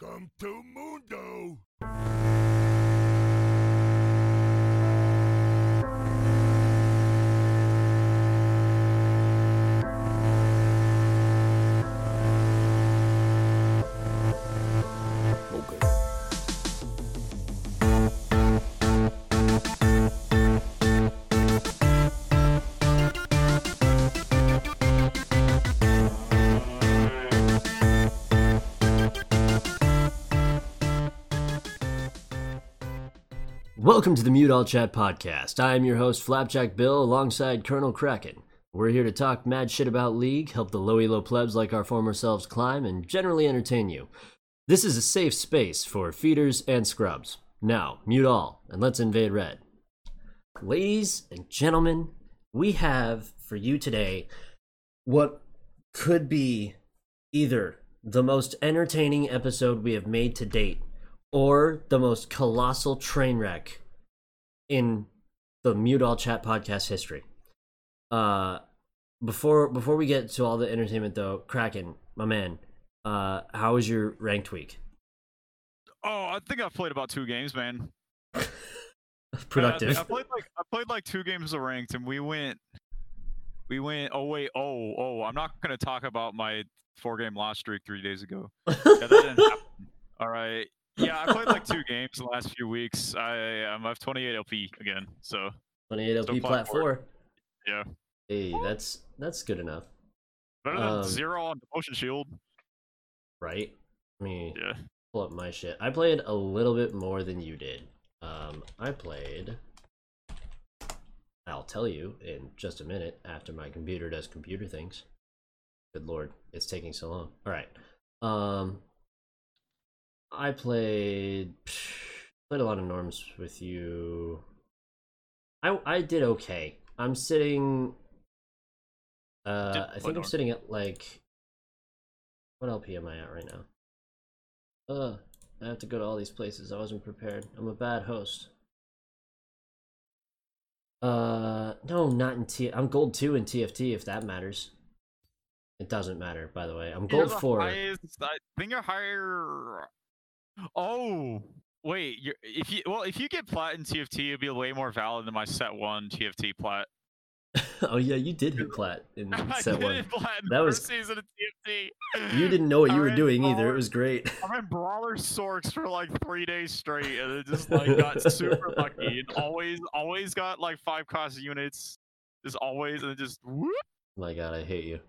Welcome to Mundo. Welcome to the Mute All Chat podcast. I am your host, Flapjack Bill, alongside Colonel Kraken. We're here to talk mad shit about League, help the low plebs like our former selves climb, and generally entertain you. This is a safe space for feeders and scrubs. Now, mute all, and let's invade red. Ladies and gentlemen, we have for you today what could be either the most entertaining episode we have made to date or the most colossal train wreck in the Mute All Chat podcast history. Uh, before before we get to all the entertainment though, Kraken, my man, uh, how was your ranked week? Oh, I think I've played about two games, man. I, Productive. I played like I played like two games of ranked, and we went, we went. Oh wait, oh oh, I'm not gonna talk about my four game loss streak three days ago. Yeah, that didn't happen. All right. Yeah, I played like two games the last few weeks. I um, I have 28 LP again, so 28 LP plat four. yeah, Hey, that's that's good enough, better than Um, zero on the motion shield. right? I mean, Yeah, pull up my shit. I played a little bit more than you did. Um, I played. I'll tell you in just a minute after my computer does computer things. Good lord, it's taking so long. All right. Um, I played played a lot of norms with you. I I did okay. I'm sitting. Uh, Did I think I'm norm? sitting at like. What LP am I at right now? Uh, I have to go to all these places. I wasn't prepared. I'm a bad host. Uh, no, not in T. I'm gold two in TFT if that matters. It doesn't matter, by the way. I'm gold four. highest- I think you're higher. Oh wait, you're, if you well, if you get plat in TFT, it'd be way more valid than my set one TFT plat. oh yeah, you did hit plat in I set did one. plat in That was- season of TFT. You didn't know what I you were ran doing either. It was great. I ran Brawler Sorks for like three days straight, and it just like got super lucky, and always, always got like five cost units, just always, and it just whoop, My God, I hate you.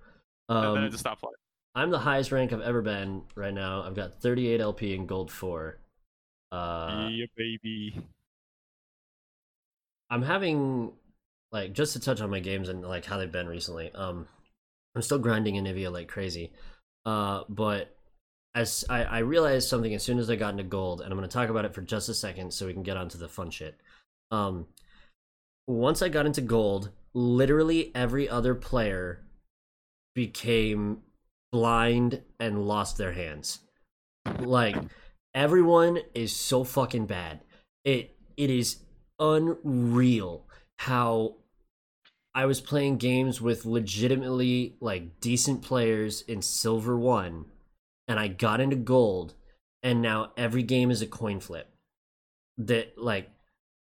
and then it Um, just stopped playing. I'm the highest rank I've ever been right now. I've got 38 LP in gold four. Uh, yeah, baby. I'm having like just to touch on my games and like how they've been recently. Um, I'm still grinding Anivia like crazy. Uh, but as I, I realized something as soon as I got into gold, and I'm going to talk about it for just a second so we can get onto the fun shit. Um, once I got into gold, literally every other player became blind and lost their hands. Like everyone is so fucking bad. It it is unreal how I was playing games with legitimately like decent players in silver 1 and I got into gold and now every game is a coin flip. That like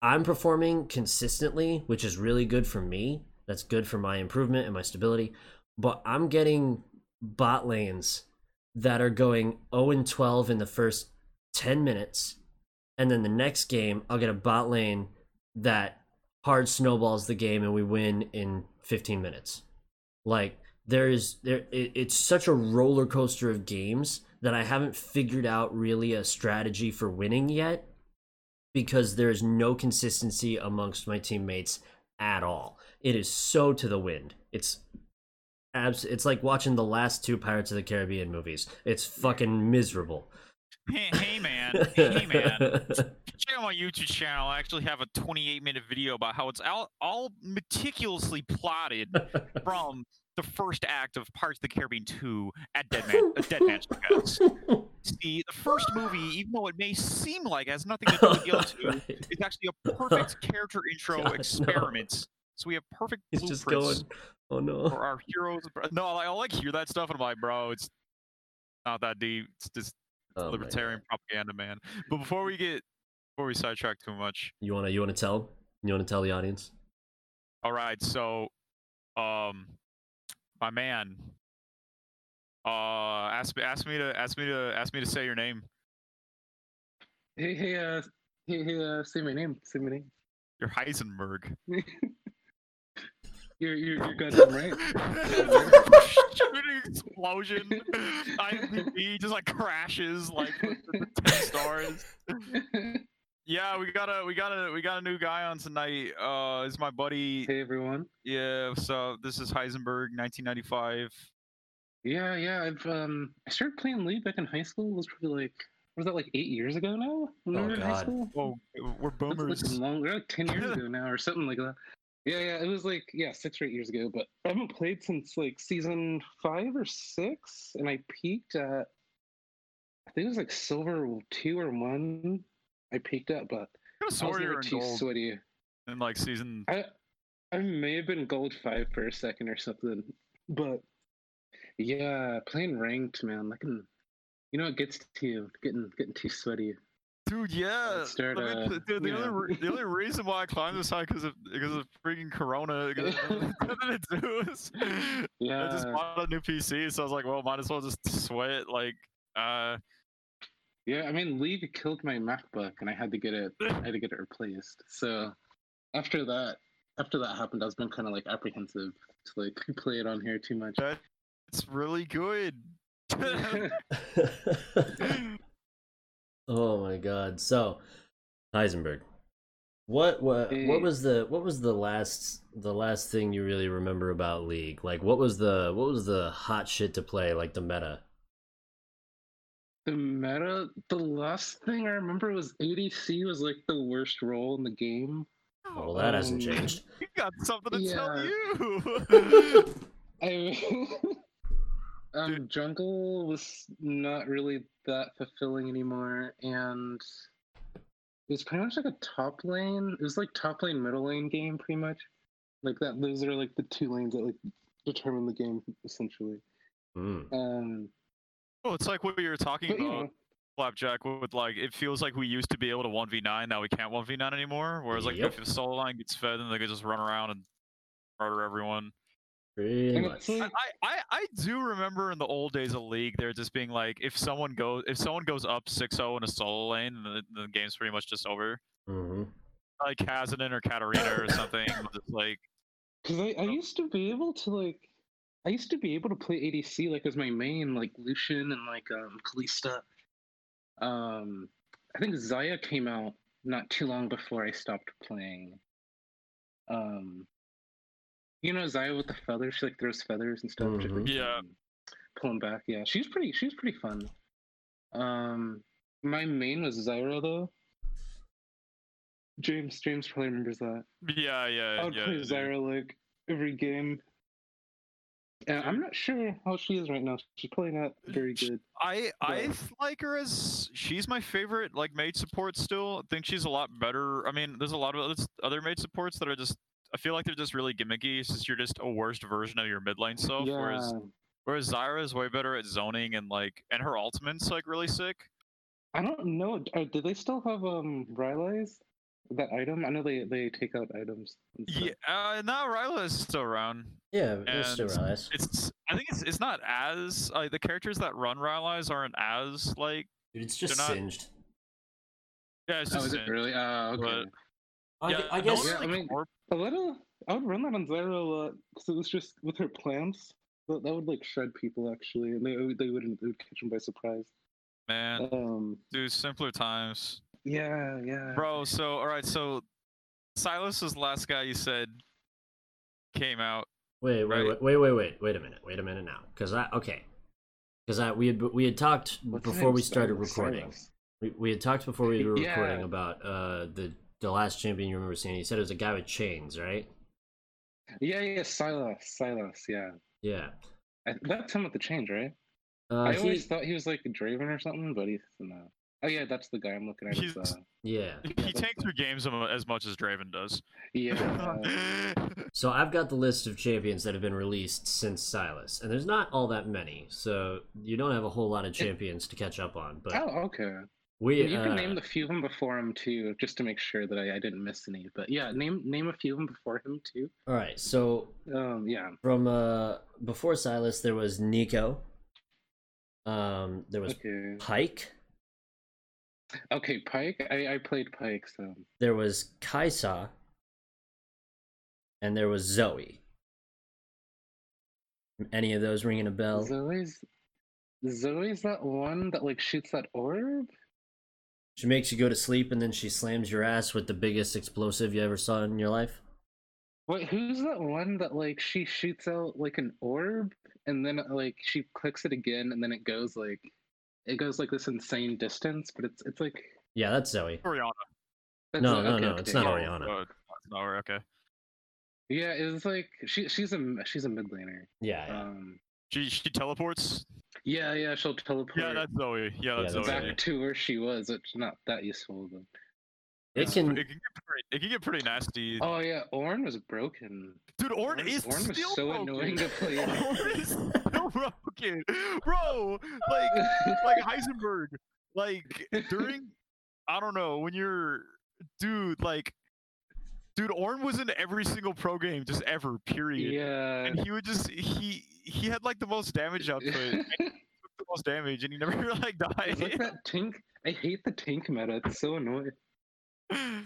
I'm performing consistently, which is really good for me. That's good for my improvement and my stability. But I'm getting bot lanes that are going 0 and 12 in the first 10 minutes. And then the next game, I'll get a bot lane that hard snowballs the game and we win in 15 minutes. Like there is there it, it's such a roller coaster of games that I haven't figured out really a strategy for winning yet because there's no consistency amongst my teammates at all. It is so to the wind. It's abs- it's like watching the last two Pirates of the Caribbean movies. It's fucking miserable. Hey, hey man, hey man. check out my YouTube channel. I actually have a 28 minute video about how it's all, all meticulously plotted from the first act of Pirates of the Caribbean 2 at Dead Man, uh, Dead Man's House. See, the first movie, even though it may seem like it has nothing to do with the other two, Right. is actually a perfect character intro God, no. experiment. So we have perfect He's just blueprints going. Oh no. for our heroes. No, I like hear that stuff, and I'm like, bro, it's not that deep. It's just Oh libertarian propaganda man. But before we get before we sidetrack too much, You wanna you wanna tell you wanna tell the audience? all right. So, um, my man, uh, ask me ask me to ask me to ask me to say your name. Hey, hey, uh, hey, hey, uh, say my name. Say my name. You're Heisenberg. You're, you're, you're goddamn right. Shooting explosion. IMDb just like crashes like with the ten stars. Yeah, we got a we got a we got a new guy on tonight. Uh, is my buddy. hey, everyone. Yeah, so this is Heisenberg, 1995. Yeah, yeah. I've um, I started playing League back in high school. It was probably like, was that like eight years ago now? When we Oh, were in high God. school. Oh, we're That's like boomers. longer, like ten years ago now, or something like that. Yeah, yeah. It was like yeah, six or eight years ago. But I haven't played since like season five or six, and I peaked at. I think it was like silver two or one. I peaked at, but I was never too gold sweaty. in like season. I I may have been gold five for a second or something, but yeah, playing ranked, man, can, you know, it gets to you, getting getting too sweaty. Dude, yeah. start, let me uh, dude, the, you only re- the only reason why I climbed this high because of because of freaking Corona. Because nothing to do is I just bought a new PC, so I was like, well, might as well just sweat. Like, uh, yeah. I mean, League killed my MacBook, and I had to get it. I had to get it replaced. So after that, after that happened, I've been kind of like apprehensive to like play it on here too much. it's really good. oh my god. So, Heisenberg. What what what was the what was the last the last thing you really remember about League? Like what was the what was the hot shit to play like the meta? The meta, the last thing I remember was ADC was like the worst role in the game. Oh, well, that hasn't Um, changed. You got something to tell you. I um jungle was not really that fulfilling anymore and it was pretty much like a top lane it was like top lane middle lane game pretty much like that those are like the two lanes that like determine the game essentially Mm. um oh, it's like what you were talking but you about, know Flapjack. With like, it feels like we used to be able to one v nine, now we can't one v nine anymore. Whereas, like, Yep. if a solo line gets fed, then they could just run around and murder everyone. Pretty much. I, I, I I do remember in the old days of League, there just being like, if someone goes if someone goes up 6-0 in a solo lane, then the, the game's pretty much just over. hmm Like Kassadin or Katarina or something, just like because I, I used to be able to like I used to be able to play ADC like as my main like Lucian and like um Kalista. Um I think Xayah came out not too long before I stopped playing. Um you know Xayah with the feathers, she like throws feathers and stuff. to, Mhm. like, Yeah. pull 'em back. Yeah, she's pretty she's pretty fun. Um my main was Zyra though. James James probably remembers that. yeah, yeah, I would yeah. play yeah. Zyra like every game. And I'm not sure how she is right now. She's probably not very good. I I like her as she's my favorite like mage support still. I think she's a lot better. I mean, there's a lot of other, other mage supports that are just I feel like they're just really gimmicky. It's just you're just a worst version of your mid lane self. yeah, Whereas whereas Zyra is way better at zoning and like and her ultimate's like really sick. I don't know. uh, Do they still have um Rylai's that item? I know they they take out items. Yeah, uh, now Rylai is still around. Yeah, it's still And realize. It's I think it's it's not as like the characters that run Rylai's aren't as like Dude, it's just they're not- singed. yeah. It's Oh, just is it really? Oh, okay. I, yeah, gu- I no guess one Yeah, I mean- corp- A little. I would run that on Zyra a lot because it was just with her plants. That, that would like shred people actually, and they would- they wouldn't. It would catch them by surprise. man, Um. dude, simpler times. Yeah. Yeah. Bro, so all right, so Sylas was the last guy you said came out. Wait, wait, Right. wait, wait, wait, wait, wait a minute, wait a minute now, because I okay, because I we had we had talked What's before we started recording. Sylas. We, we had talked before we were Yeah. recording about uh the the last champion you remember seeing. You said it was a guy with chains, right? Yeah. Yeah. Sylas. Sylas. Yeah. Yeah. I, that's him with the chains, right? Uh, I he- always thought he was like a Draven or something, but he's not. Oh yeah, that's the guy I'm looking at. He's- uh, Yeah. He Yeah, tanks through games as much as Draven does. yeah. So I've got the list of champions that have been released since Sylas, and there's not all that many, so you don't have a whole lot of champions to catch up on. But oh, okay. We, you can uh, name the few of them before him too, just to make sure that I, I didn't miss any. But yeah, name name a few of them before him too. all right. So Um, yeah. from uh before Sylas, there was Neeko. Um, there was Okay. Pyke. Okay, Pyke. I, I played Pyke, so There was Kai'Sa. And there was Zoe. Any of those ringing a bell? Zoe's Zoe's that one that like shoots that orb. She makes you go to sleep and then she slams your ass with the biggest explosive you ever saw in your life. Wait, who's that one that like she shoots out like an orb and then like she clicks it again and then it goes like it goes like this insane distance, but it's it's like Yeah, that's Zoe. Orianna. that's No, it, no, okay, no, okay. it's not Oh, Orianna. uh, it's not okay. Yeah, it's like she she's a she's a mid laner. Yeah, yeah. Um, She she teleports. Yeah, yeah, she'll teleport Yeah, that's Zoe. Yeah, that's Yeah, that's Zoe. back to where she was. It's not that useful, but It can It can get pretty, it can get pretty nasty. oh yeah, Ornn was broken. Dude, Ornn Ornn- is Ornn was still so broken. annoying to play Ornn is still broken, bro. Like like Heisenberg. Like during, I don't know when you're, dude. Like, dude, Ornn was in every single pro game just ever. Period. yeah. And he would just he he had like the most damage output, and he took the most damage, and he never like It's like died. that tank. I hate the tank meta. It's so annoying.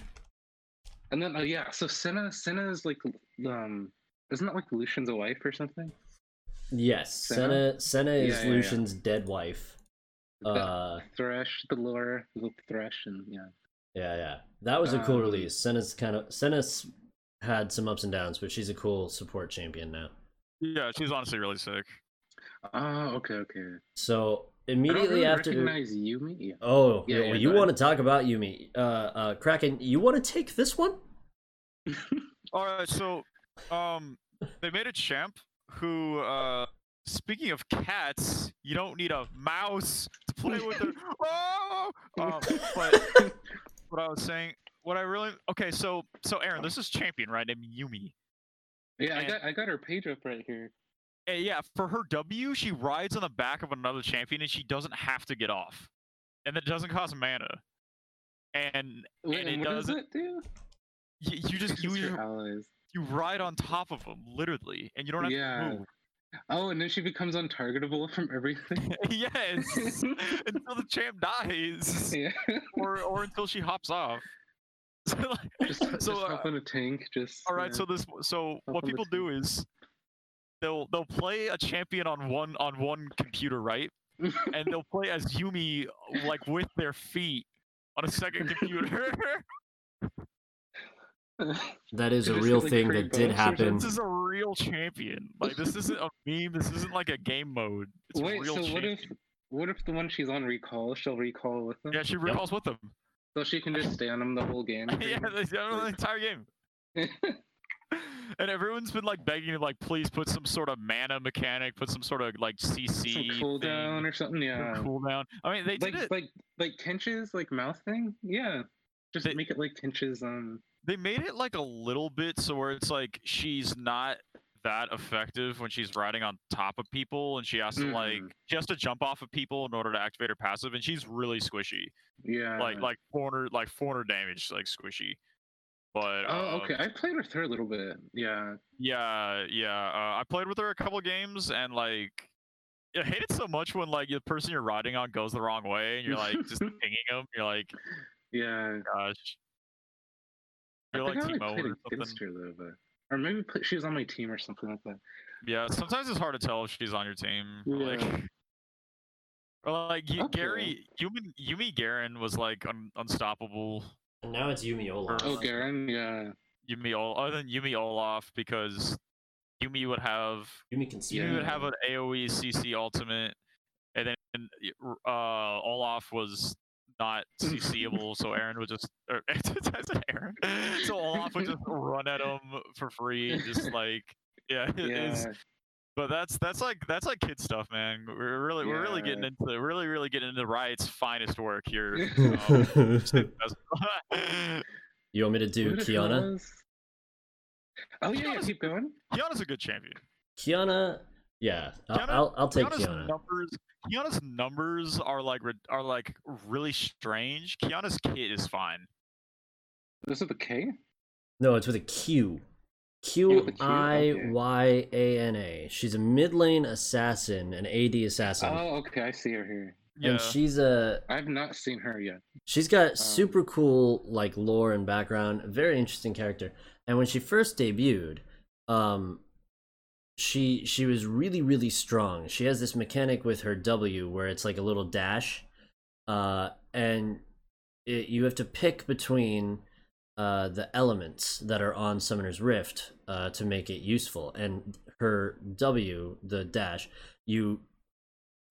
And then, uh, yeah, so Senna, Senna is like, um, isn't that like Lucian's wife or something? Yes, Senna? Senna. Senna is Yeah, yeah, yeah. Lucian's dead wife. The Uh, Thresh, the lore, the Thresh, and yeah. Yeah, yeah. That was a cool Um, release. Senna's kind of Senna's had some ups and downs, but she's a cool support champion now. yeah, she's honestly really sick. Oh, okay, okay. So I don't immediately really after. recognize Yuumi. Oh, Yeah, yeah, yeah, you want to talk about Yuumi? Uh, uh, Kraken, you want to take this one? All right, so um, they made a champ who, uh, speaking of cats, you don't need a mouse to play with her. Oh, um, but what I was saying, what I really okay, so so Aaron, this is champion right named Yuumi. Yeah, I got I got her page up right here. And yeah, for her W, she rides on the back of another champion and she doesn't have to get off, and it doesn't cost mana. And Wait, and and it what does doesn't. it do? You, you just you your allies. you ride on top of them literally, and you don't have Yeah. to move. Oh, and then she becomes untargetable from everything. yes, until the champ dies, yeah. or or until she hops off. So, like- Just, so, just uh, hop on a tank. Just. all right, yeah. so this so Hop what people do is they'll they'll play a champion on one on one computer, right? And they'll play as Yuumi like with their feet on a second computer. That is a real like thing that did happen. this is a real champion. Like this isn't a meme. This isn't like a game mode. It's a Wait, real so what if what if the one she's on recall, she'll recall with them? Yeah, she recalls with them. So she can just stay on them the whole game. yeah, they they own the entire game. and everyone's been like begging to like please put some sort of mana mechanic, put some sort of like CC Some cooldown thing, or something. some Yeah. cooldown. I mean, they Like did it. like like Kench's like mouth thing. Yeah. Just They- make it like Kench's um. They made it like a little bit so where it's like she's not that effective when she's riding on top of people and she has to like Mhm. she has to jump off of people in order to activate her passive and she's really squishy. Yeah. Like like 400 like 400 damage like squishy. But Oh, uh, okay. I played with her a little bit. Yeah. Yeah, yeah. Uh, I played with her a couple games, and like, I hate it so much when like the person you're riding on goes the wrong way, and you're like just pinging them. You're like, Yeah. gosh, you're like think I only Teemo played or against something. her though, but or maybe put, she was on my team or something like that. Yeah, sometimes it's hard to tell if she's on your team. or, Like, Yeah. or like y- Okay. Gary, Yuumi, Yuumi Garen was like un- unstoppable. And now it's Yuumi Olaf. Oh, Garen. Yeah. Yuumi Ol- other than Yuumi Olaf because Yuumi would have Yumi can speak. You would have an AOE CC ultimate, and then uh, Olaf was not CCable, so Aaron would just. Or, Aaron. So Olaf would just run at him for free, and just like yeah, Yeah. his But that's that's like that's like kid stuff, man. We're really we're really getting into really really getting into Riot's finest work here. Um, you want me to do Qiyana? Oh yeah, yeah, Qiyana's- keep going. Qiyana's a good champion. Qiyana, yeah, I'll, Qiyana- I'll, I'll take Qiyana's Qiyana. numbers Qiyana's numbers are like are like really strange. Qiyana's kit is fine. This is the K. No, it's with a Q. Q the Q, I okay. Y A N A. She's a mid lane assassin, an AD assassin, Oh, okay, I see her here. Yeah. and she's a I've not seen her yet. She's got Um, super cool like lore and background, very interesting character. And when she first debuted, um she she was really really strong. She has this mechanic with her W where it's like a little dash uh and it, you have to pick between uh the elements that are on Summoner's Rift uh to make it useful. And her W, the dash, you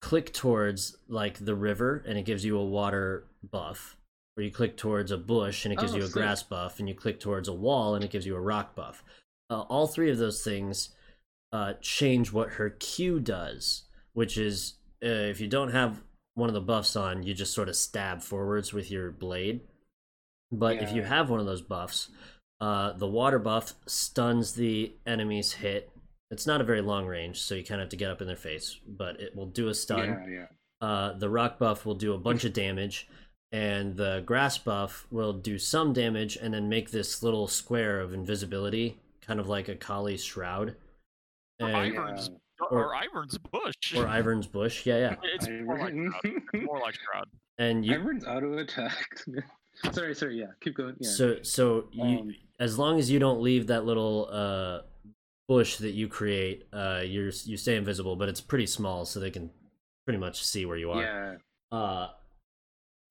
click towards like the river and it gives you a water buff or you click towards a bush and it gives Oh, you a grass buff and you click towards a wall and it gives you a rock buff uh, all three of those things uh, change what her q does which is uh, if you don't have one of the buffs on you just sort of stab forwards with your blade but if you have one of those buffs uh, the water buff stuns the enemy's hit it's not a very long range so you kind of have to get up in their face but it will do a stun Yeah, yeah. uh, the rock buff will do a bunch of damage, and the grass buff will do some damage and then make this little square of invisibility, kind of like Akali's shroud. Or And, Ivern's or- or, Ivern's bush. or Ivern's bush, yeah, yeah. It's more like Ivern. Shroud. It's more like Shroud. And you, Everyone's auto attack. sorry, sorry. Yeah, keep going. Yeah. so so you, Um, as long as you don't leave that little uh bush that you create, uh, you're you stay invisible, but it's pretty small, so they can pretty much see where you are. yeah. uh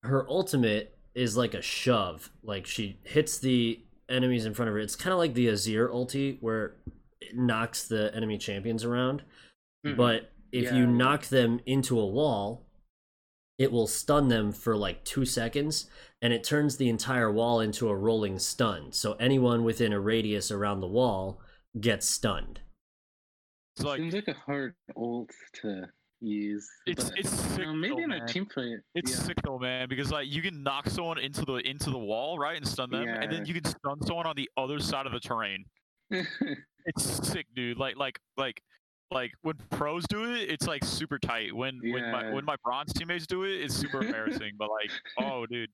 her ultimate is like a shove like she hits the enemies in front of her it's kind of like the azir ulti where it knocks the enemy champions around Mhm. but if Yeah, you knock them into a wall it will stun them for like two seconds and it turns the entire wall into a rolling stun so anyone within a radius around the wall gets stunned It's like Seems like a hard ult to use. it's but, it's you sick. know, maybe though, in a man. team fight. It's yeah. sick though, man, because like you can knock someone into the into the wall, right, and stun them, and then you can stun someone on the other side of the terrain. It's sick, dude. Like like like like when pros do it, it's like super tight. When when my Yeah. when my bronze teammates do it, it's super embarrassing. but like, oh, dude,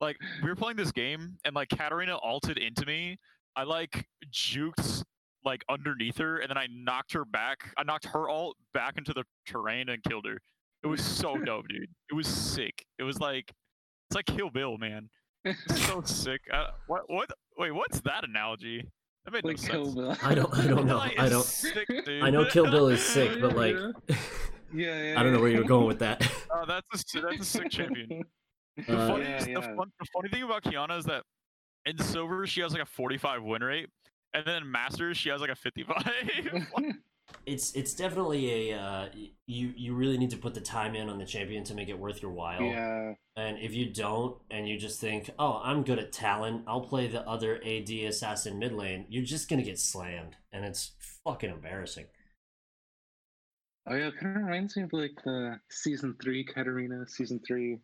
like we were playing this game, and like Katarina alted into me. I like juked like underneath her, and then I knocked her back. I knocked her alt back into the terrain and killed her. It was so dope, dude. It was sick. It was like it's like Kill Bill, man. So sick. Uh, what what? Wait, what's that analogy? That made like no Kill sense. Bill. i don't i don't know i don't sick, i know kill bill is sick but like yeah. Yeah, yeah. i don't know where you're going with that Oh, that's a that's a sick champion. The Uh, funny, Yeah, the, fun, the funny thing about Qiyana is that in silver she has like a 45 win rate, and then in masters she has like a 55. It's it's definitely a uh, you you really need to put the time in on the champion to make it worth your while. yeah. And if you don't, and you just think, oh, I'm good at Talon, I'll play the other AD assassin mid lane, you're just gonna get slammed, and it's fucking embarrassing. Oh yeah, it kind of reminds me of like the season three Katarina, season three.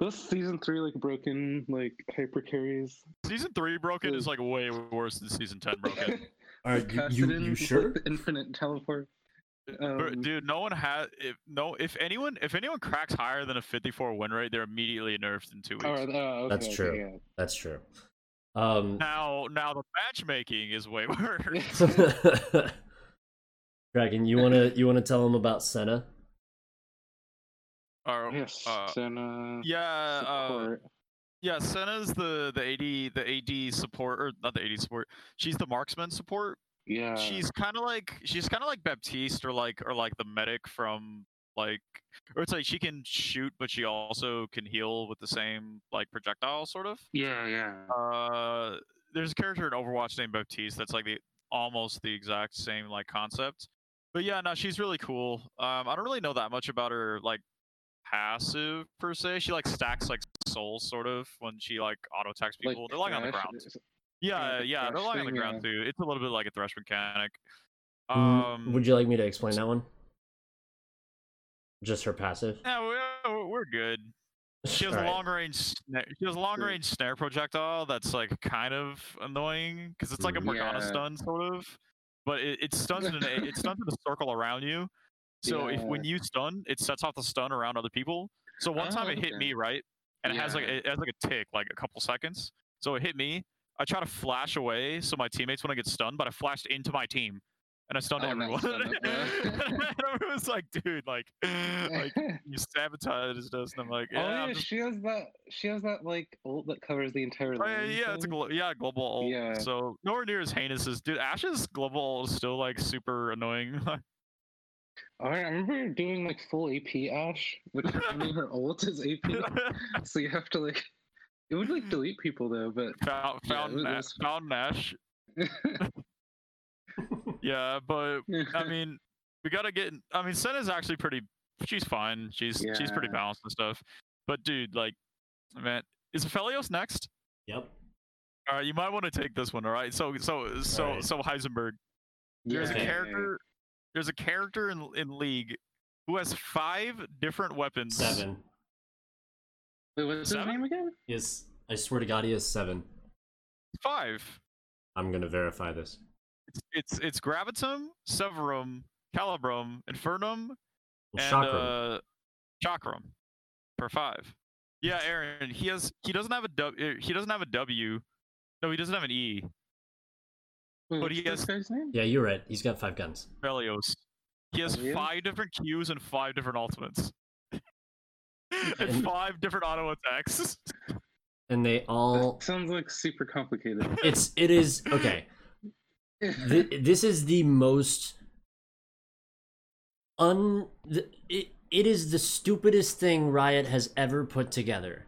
Those season three like broken like hyper carries. season three broken is like way worse than season 10 broken. Are Like you, you, Kassadin you sure? Like, infinite teleport. Bro, Um, Dude, no one has. If no, if anyone, if anyone cracks higher than a 54 win rate, they're immediately nerfed in two weeks. Oh, oh, okay, That's okay, true. yeah. That's true. Um, Now, now the matchmaking is way worse. Dragon, you wanna you wanna tell him about Senna? Or, Yes. uh, Senna. yeah, uh, support. Yeah, Senna's the the AD the AD support or not the AD support. She's the marksman support. yeah. she's kind of like she's kind of like Baptiste or like or like the medic from like or it's like she can shoot but she also can heal with the same like projectile sort of. Yeah, yeah. Uh, there's a character in Overwatch named Baptiste that's like the almost the exact same like concept. But yeah, no, she's really cool. Um, I don't really know that much about her like passive per se. She like stacks like souls sort of when she like auto attacks people. they're lying on the ground. is- Yeah, the yeah, they're thresh lying on the thing, ground too. It's a little bit like a thresh mechanic. Mm, Um, Would you like me to explain that one? Just her passive. Yeah, we're, we're good. She has a Alright. long range. Snare, she has a long range snare projectile that's like kind of annoying because it's like a Mhm. Morgana Yeah. stun sort of, but it, it stuns in an it stuns in a circle around you. So if when you stun, it sets off the stun around other people. So one time Oh, it hit okay. me right, and it has like it has like a tick, like a couple seconds. So it hit me. I try to flash away so my teammates wouldn't get stunned, but I flashed into my team. And I stunned Oh, everyone. nice, stunned them, and everyone's like, dude, like, like you sabotaged us, and I'm like, oh, yeah, oh I'm just, she has that. She has that like ult that covers the entire. oh, yeah, yeah, it's a glo- yeah global ult. Yeah. So nowhere near as heinous as dude. Ash's global ult is still like super annoying. Oh, I remember doing like full AP Ash, which I mean her ult is AP, so you have to like. It would like delete people though, but found found it Na- was- found Nash. Yeah, but I mean, we gotta get. I mean, Senna's actually pretty. She's fine. She's she's pretty balanced and stuff. But dude, like, man, is Aphelios next? Yep. All right, you might want to take this one. All right. So so so Alright. so Heisenberg. There's Okay. a character. There's a character in in League who has five different weapons. Seven. Wait, what's his name again? Yes. I swear to God, he has seven. Five. I'm gonna verify this. It's it's it's Gravitum, Severum, Calibrum, Infernum, and Chakram. uh, Chakram for five. Yeah, Aaron. He has. He doesn't have a W. He doesn't have a W. No, he doesn't have an E. Wait, but what's he this has- guy's name? yeah, you're right. He's got five guns. Aphelios. He has really? five different Qs and five different ultimates. and And- five different auto attacks. And they all That sounds like super complicated. it's it is okay. Th- this is the most un th- it, it is the stupidest thing riot has ever put together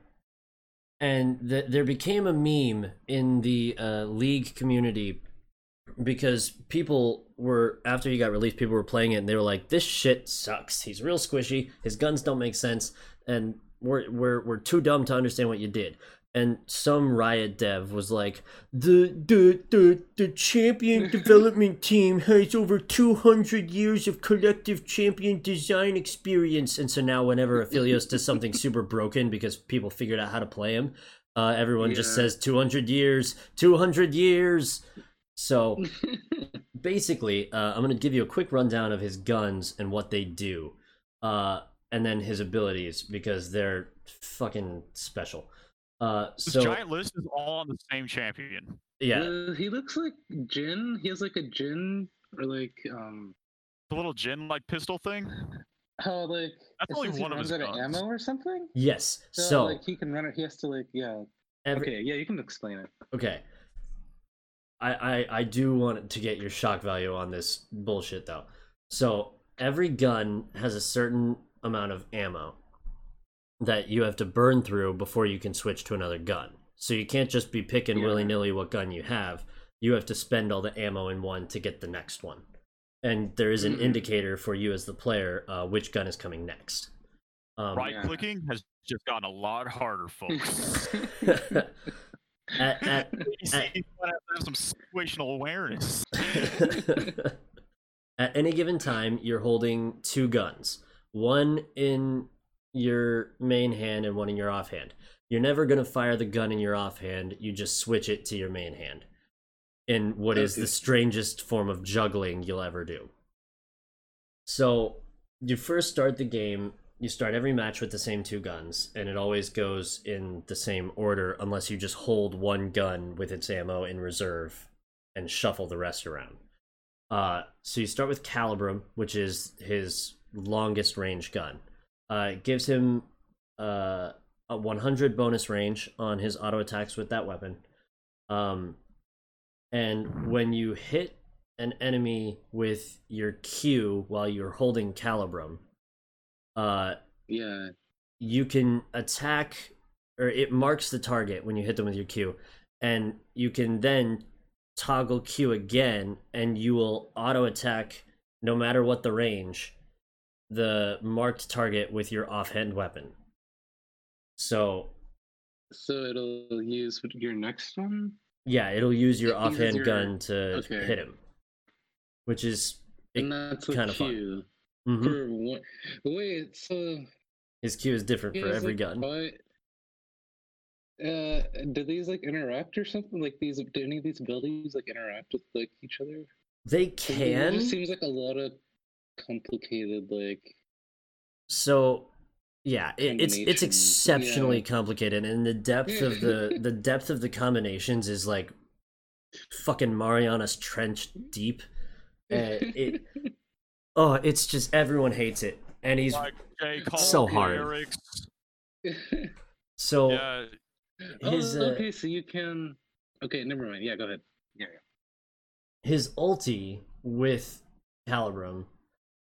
and th- there became a meme in the uh, league community because people were after he got released people were playing it and they were like this shit sucks. He's real squishy. His guns don't make sense. And we're we're, we're too dumb to understand what you did. And some riot dev was like the the the, the champion development team has over 200 years of collective champion design experience. And so now whenever Aphelios does something super broken because people figured out how to play him uh, everyone just Yeah. says 200 years 200 years so basically uh, i'm going to give you a quick rundown of his guns and what they do uh, and then his abilities because they're fucking special uh, This so giant list is all on the same champion. yeah Uh, he looks like Jhin. He has like a Jhin or like um The little Jhin like pistol thing. how like That's it only one of his out of guns. ammo or something. yes So, so like he can run it. He has to like yeah. every, Okay, yeah, you can explain it. Okay. I, I I do want to get your shock value on this bullshit though. So every gun has a certain amount of ammo that you have to burn through before you can switch to another gun. So you can't just be picking Yeah. willy nilly what gun you have. You have to spend all the ammo in one to get the next one. And there is an Mhm. indicator for you as the player uh, which gun is coming next. Um, Right yeah. clicking has just gotten a lot harder, folks. at, at, you see, you gotta have some situational awareness. At any given time, you're holding two guns, one in your main hand and one in your offhand. You're never going to fire the gun in your offhand, you just switch it to your main hand. In what is the strangest form of juggling you'll ever do. So, you first start the game, you start every match with the same two guns, and it always goes in the same order unless you just hold one gun with its ammo in reserve and shuffle the rest around. Uh, so you start with Calibrum, which is his longest range gun. Uh, it gives him uh, a 100 bonus range on his auto attacks with that weapon. Um, and when you hit an enemy with your Q while you're holding Calibrum, uh, yeah. you can attack or it marks the target when you hit them with your Q, and you can then toggle Q again, and you will auto attack no matter what the range, the marked target with your offhand weapon. So So it'll use your next one. yeah, it'll use your It offhand your- gun to okay. hit him, which is It and that's a kinda fun. Q. Mhm. For one, wait, so His Q is different for every like, gun. fi- Uh, do these like interact or something? Like these, do any of these abilities like interact with like each other? They 'Cause It can. just seems like a lot of complicated, like. So yeah, it, it's it's exceptionally yeah. complicated, and the depth of the the depth of the combinations is like fucking Mariana's Trench deep. Uh, it oh, it's just everyone hates it, and he's Like J. Cole so hard. lyrics. so Yeah, his oh, uh, so you can. Okay, never mind. Yeah, go ahead. Yeah, yeah. his ulti with Calibrum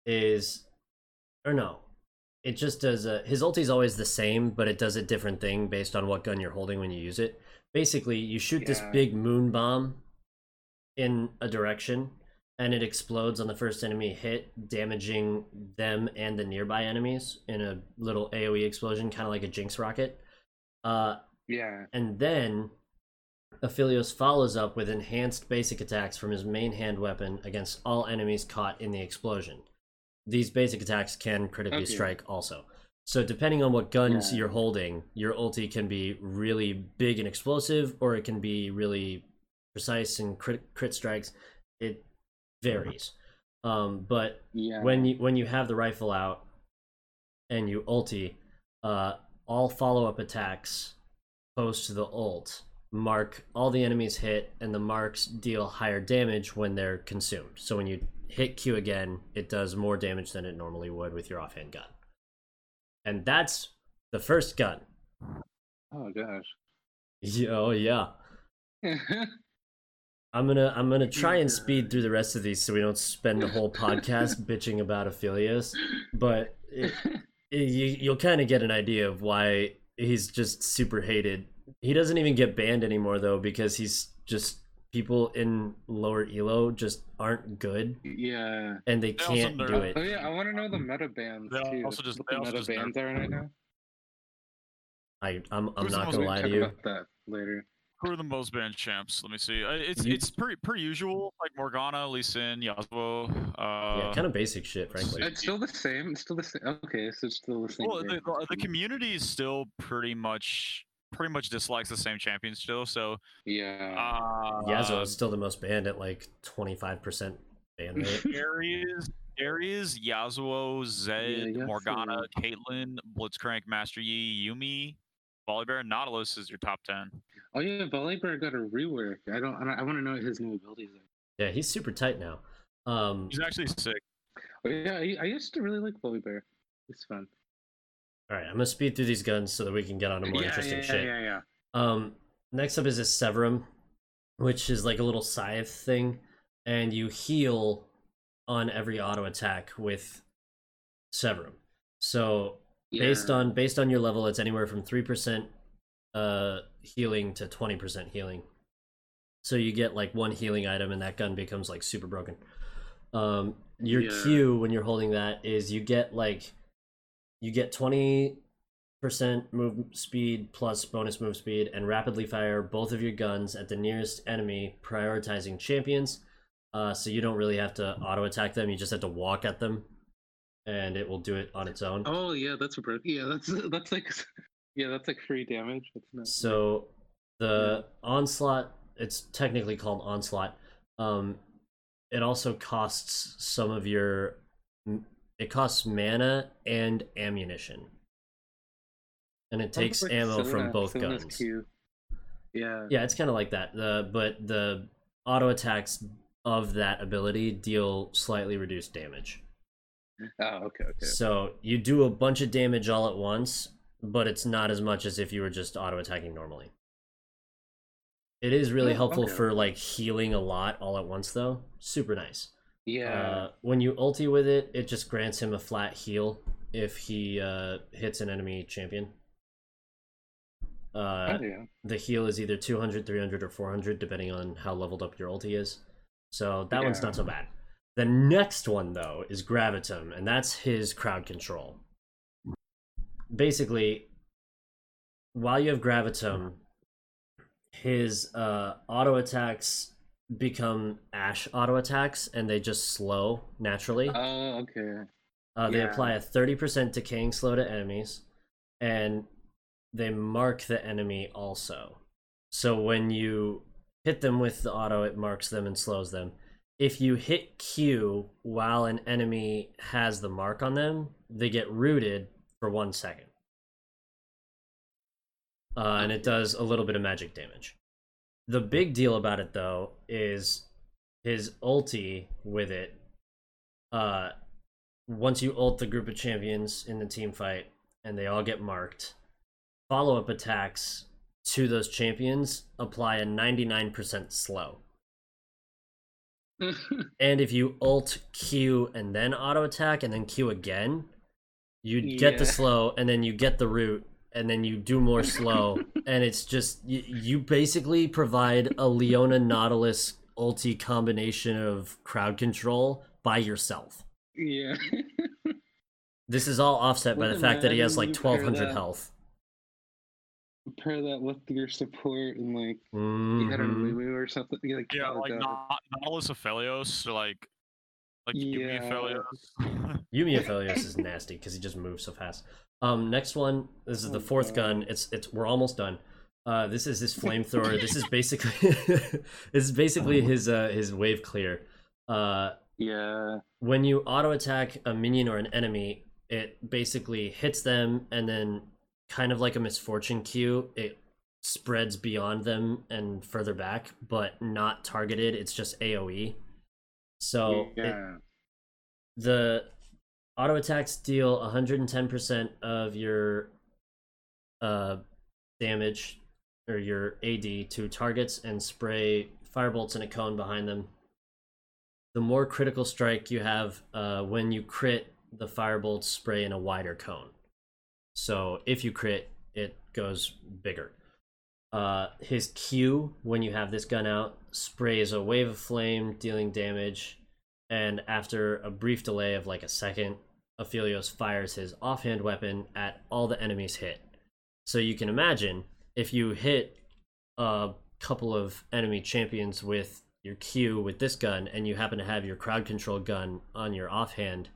is or no it just does a his ulti is always the same but it does a different thing based on what gun you're holding when you use it basically you shoot this big moon bomb in a direction and it explodes on the first enemy hit damaging them and the nearby enemies in a little aoe explosion kind of like a jinx rocket uh Yeah. and then Aphelios follows up with enhanced basic attacks from his main hand weapon against all enemies caught in the explosion. These basic attacks can critically Okay. strike also. So depending on what guns Yeah. you're holding, your ulti can be really big and explosive, or it can be really precise and crit, crit strikes. It varies. Um, but Yeah. when you when you have the rifle out and you ulti, uh, all follow up attacks post the ult mark all the enemies hit, and the marks deal higher damage when they're consumed. So when you hit Q again, it does more damage than it normally would with your offhand gun. And that's the first gun. Oh gosh. Yeah, Oh yeah. I'm gonna I'm gonna try and speed through the rest of these so we don't spend the whole podcast bitching about Aphelios. But it, it- you you'll kind of get an idea of why he's just super hated. He doesn't even get banned anymore though because he's just people in lower elo just aren't good yeah. and they They can't do it. Oh yeah, I want to know the meta bands They too. also just- what they the also meta just bands are right now. I I'm I'm Who's the not most gonna We'll lie to you. about that later. Who are the most banned champs? Let me see. Uh, It's it's pretty per usual, like Morgana, Lee Sin, Yasuo. Uh, Yeah, kind of basic shit, frankly. It's still the same. It's still the same. Okay, so it's still the same. Well, the, the, the community is still pretty much pretty much dislikes the same champions still. So Yeah. uh, Yasuo is still the most banned at like 25% ban rate. Aries, Aries, Yasuo, Zed, Yasuo. Morgana, Caitlyn, Blitzcrank, Master Yi, Yuumi, Volibear, Nautilus is your top ten. oh yeah, Volibear got a rework. I don't. I, don't- I want to know what his new abilities are. Yeah, he's super tight now. Um, He's actually sick. Oh, yeah, I, I used to really like Volibear. It's fun. all right, I'm gonna speed through these guns so that we can get on to more yeah, interesting yeah, shit. Yeah, yeah, Um, next up is a Severum, which is like a little scythe thing, and you heal on every auto attack with Severum. So yeah. based on based on your level, it's anywhere from three percent uh healing to twenty percent healing. So you get like one healing item, and that gun becomes like super broken. Um, your Yeah. Q when you're holding that is you get like you get twenty percent move speed plus bonus move speed, and rapidly fire both of your guns at the nearest enemy, prioritizing champions. Uh, so you don't really have to auto attack them; you just have to walk at them, and it will do it on its own. Oh yeah, that's broke. Yeah, that's that's like yeah, that's like free damage. Not. So the onslaught, it's technically called onslaught. Um, it also costs some of your. It costs mana and ammunition, and it takes like ammo from both Sona's guns. Yeah. Yeah, it's kind of like that. The but the auto attacks of that ability deal slightly reduced damage. Oh, okay, okay. So you do a bunch of damage all at once, but it's not as much as if you were just auto attacking normally. It is really Oh, helpful okay. for like healing a lot all at once, though. Super nice. Yeah. Uh, when you ulti with it, it just grants him a flat heal if he uh, hits an enemy champion. Uh, oh yeah. the heal is either 200, 300, or 400, depending on how leveled up your ulti is. So that one's not so bad. The next one, though, is Gravitum, and that's his crowd control. Basically, while you have Gravitum, his uh, auto attacks become Ash auto attacks, and they just slow naturally. Oh, okay. Uh, they Yeah. apply a 30% decaying slow to enemies, and they mark the enemy also. So when you hit them with the auto, it marks them and slows them. If you hit Q while an enemy has the mark on them, they get rooted for one second. Uh, and it does a little bit of magic damage. The big deal about it, though, is his ulti with it. Uh, once you ult the group of champions in the team fight and they all get marked, follow up attacks to those champions apply a 99% slow. And if you ult Q and then auto attack and then Q again, you get the slow and then you get the root and then you do more slow and it's just you, you basically provide a Leona Nautilus ulti combination of crowd control by yourself. yeah. This is all offset by the fact that he has like imagine you pair 1200 health. Pair that with your support and like you had a Mhm. Lulu or something. you like, Yeah, oh, like God. Na- Nautilus Aphelios, or like like Yuumi Yeah. Aphelios. Yuumi Aphelios is nasty because he just moves so fast. Um, next one. This is the Oh, fourth God. gun. It's it's we're almost done. Uh, this is his flamethrower. this is basically this is basically his uh his wave clear. Uh, Yeah. when you auto attack a minion or an enemy, it basically hits them and then kind of like a Miss Fortune Q, it spreads beyond them and further back, but not targeted. It's just AoE. So it- the auto attacks deal 110% of your uh damage or your AD to targets and spray firebolts in a cone behind them. The more critical strike you have uh, when you crit, the firebolts spray in a wider cone. So if you crit, it goes bigger. Uh, his Q, when you have this gun out, sprays a wave of flame, dealing damage and after a brief delay of like a second, Aphelios fires his offhand weapon at all the enemies hit. So you can imagine if you hit a couple of enemy champions with your Q with this gun and you happen to have your crowd control gun on your offhand,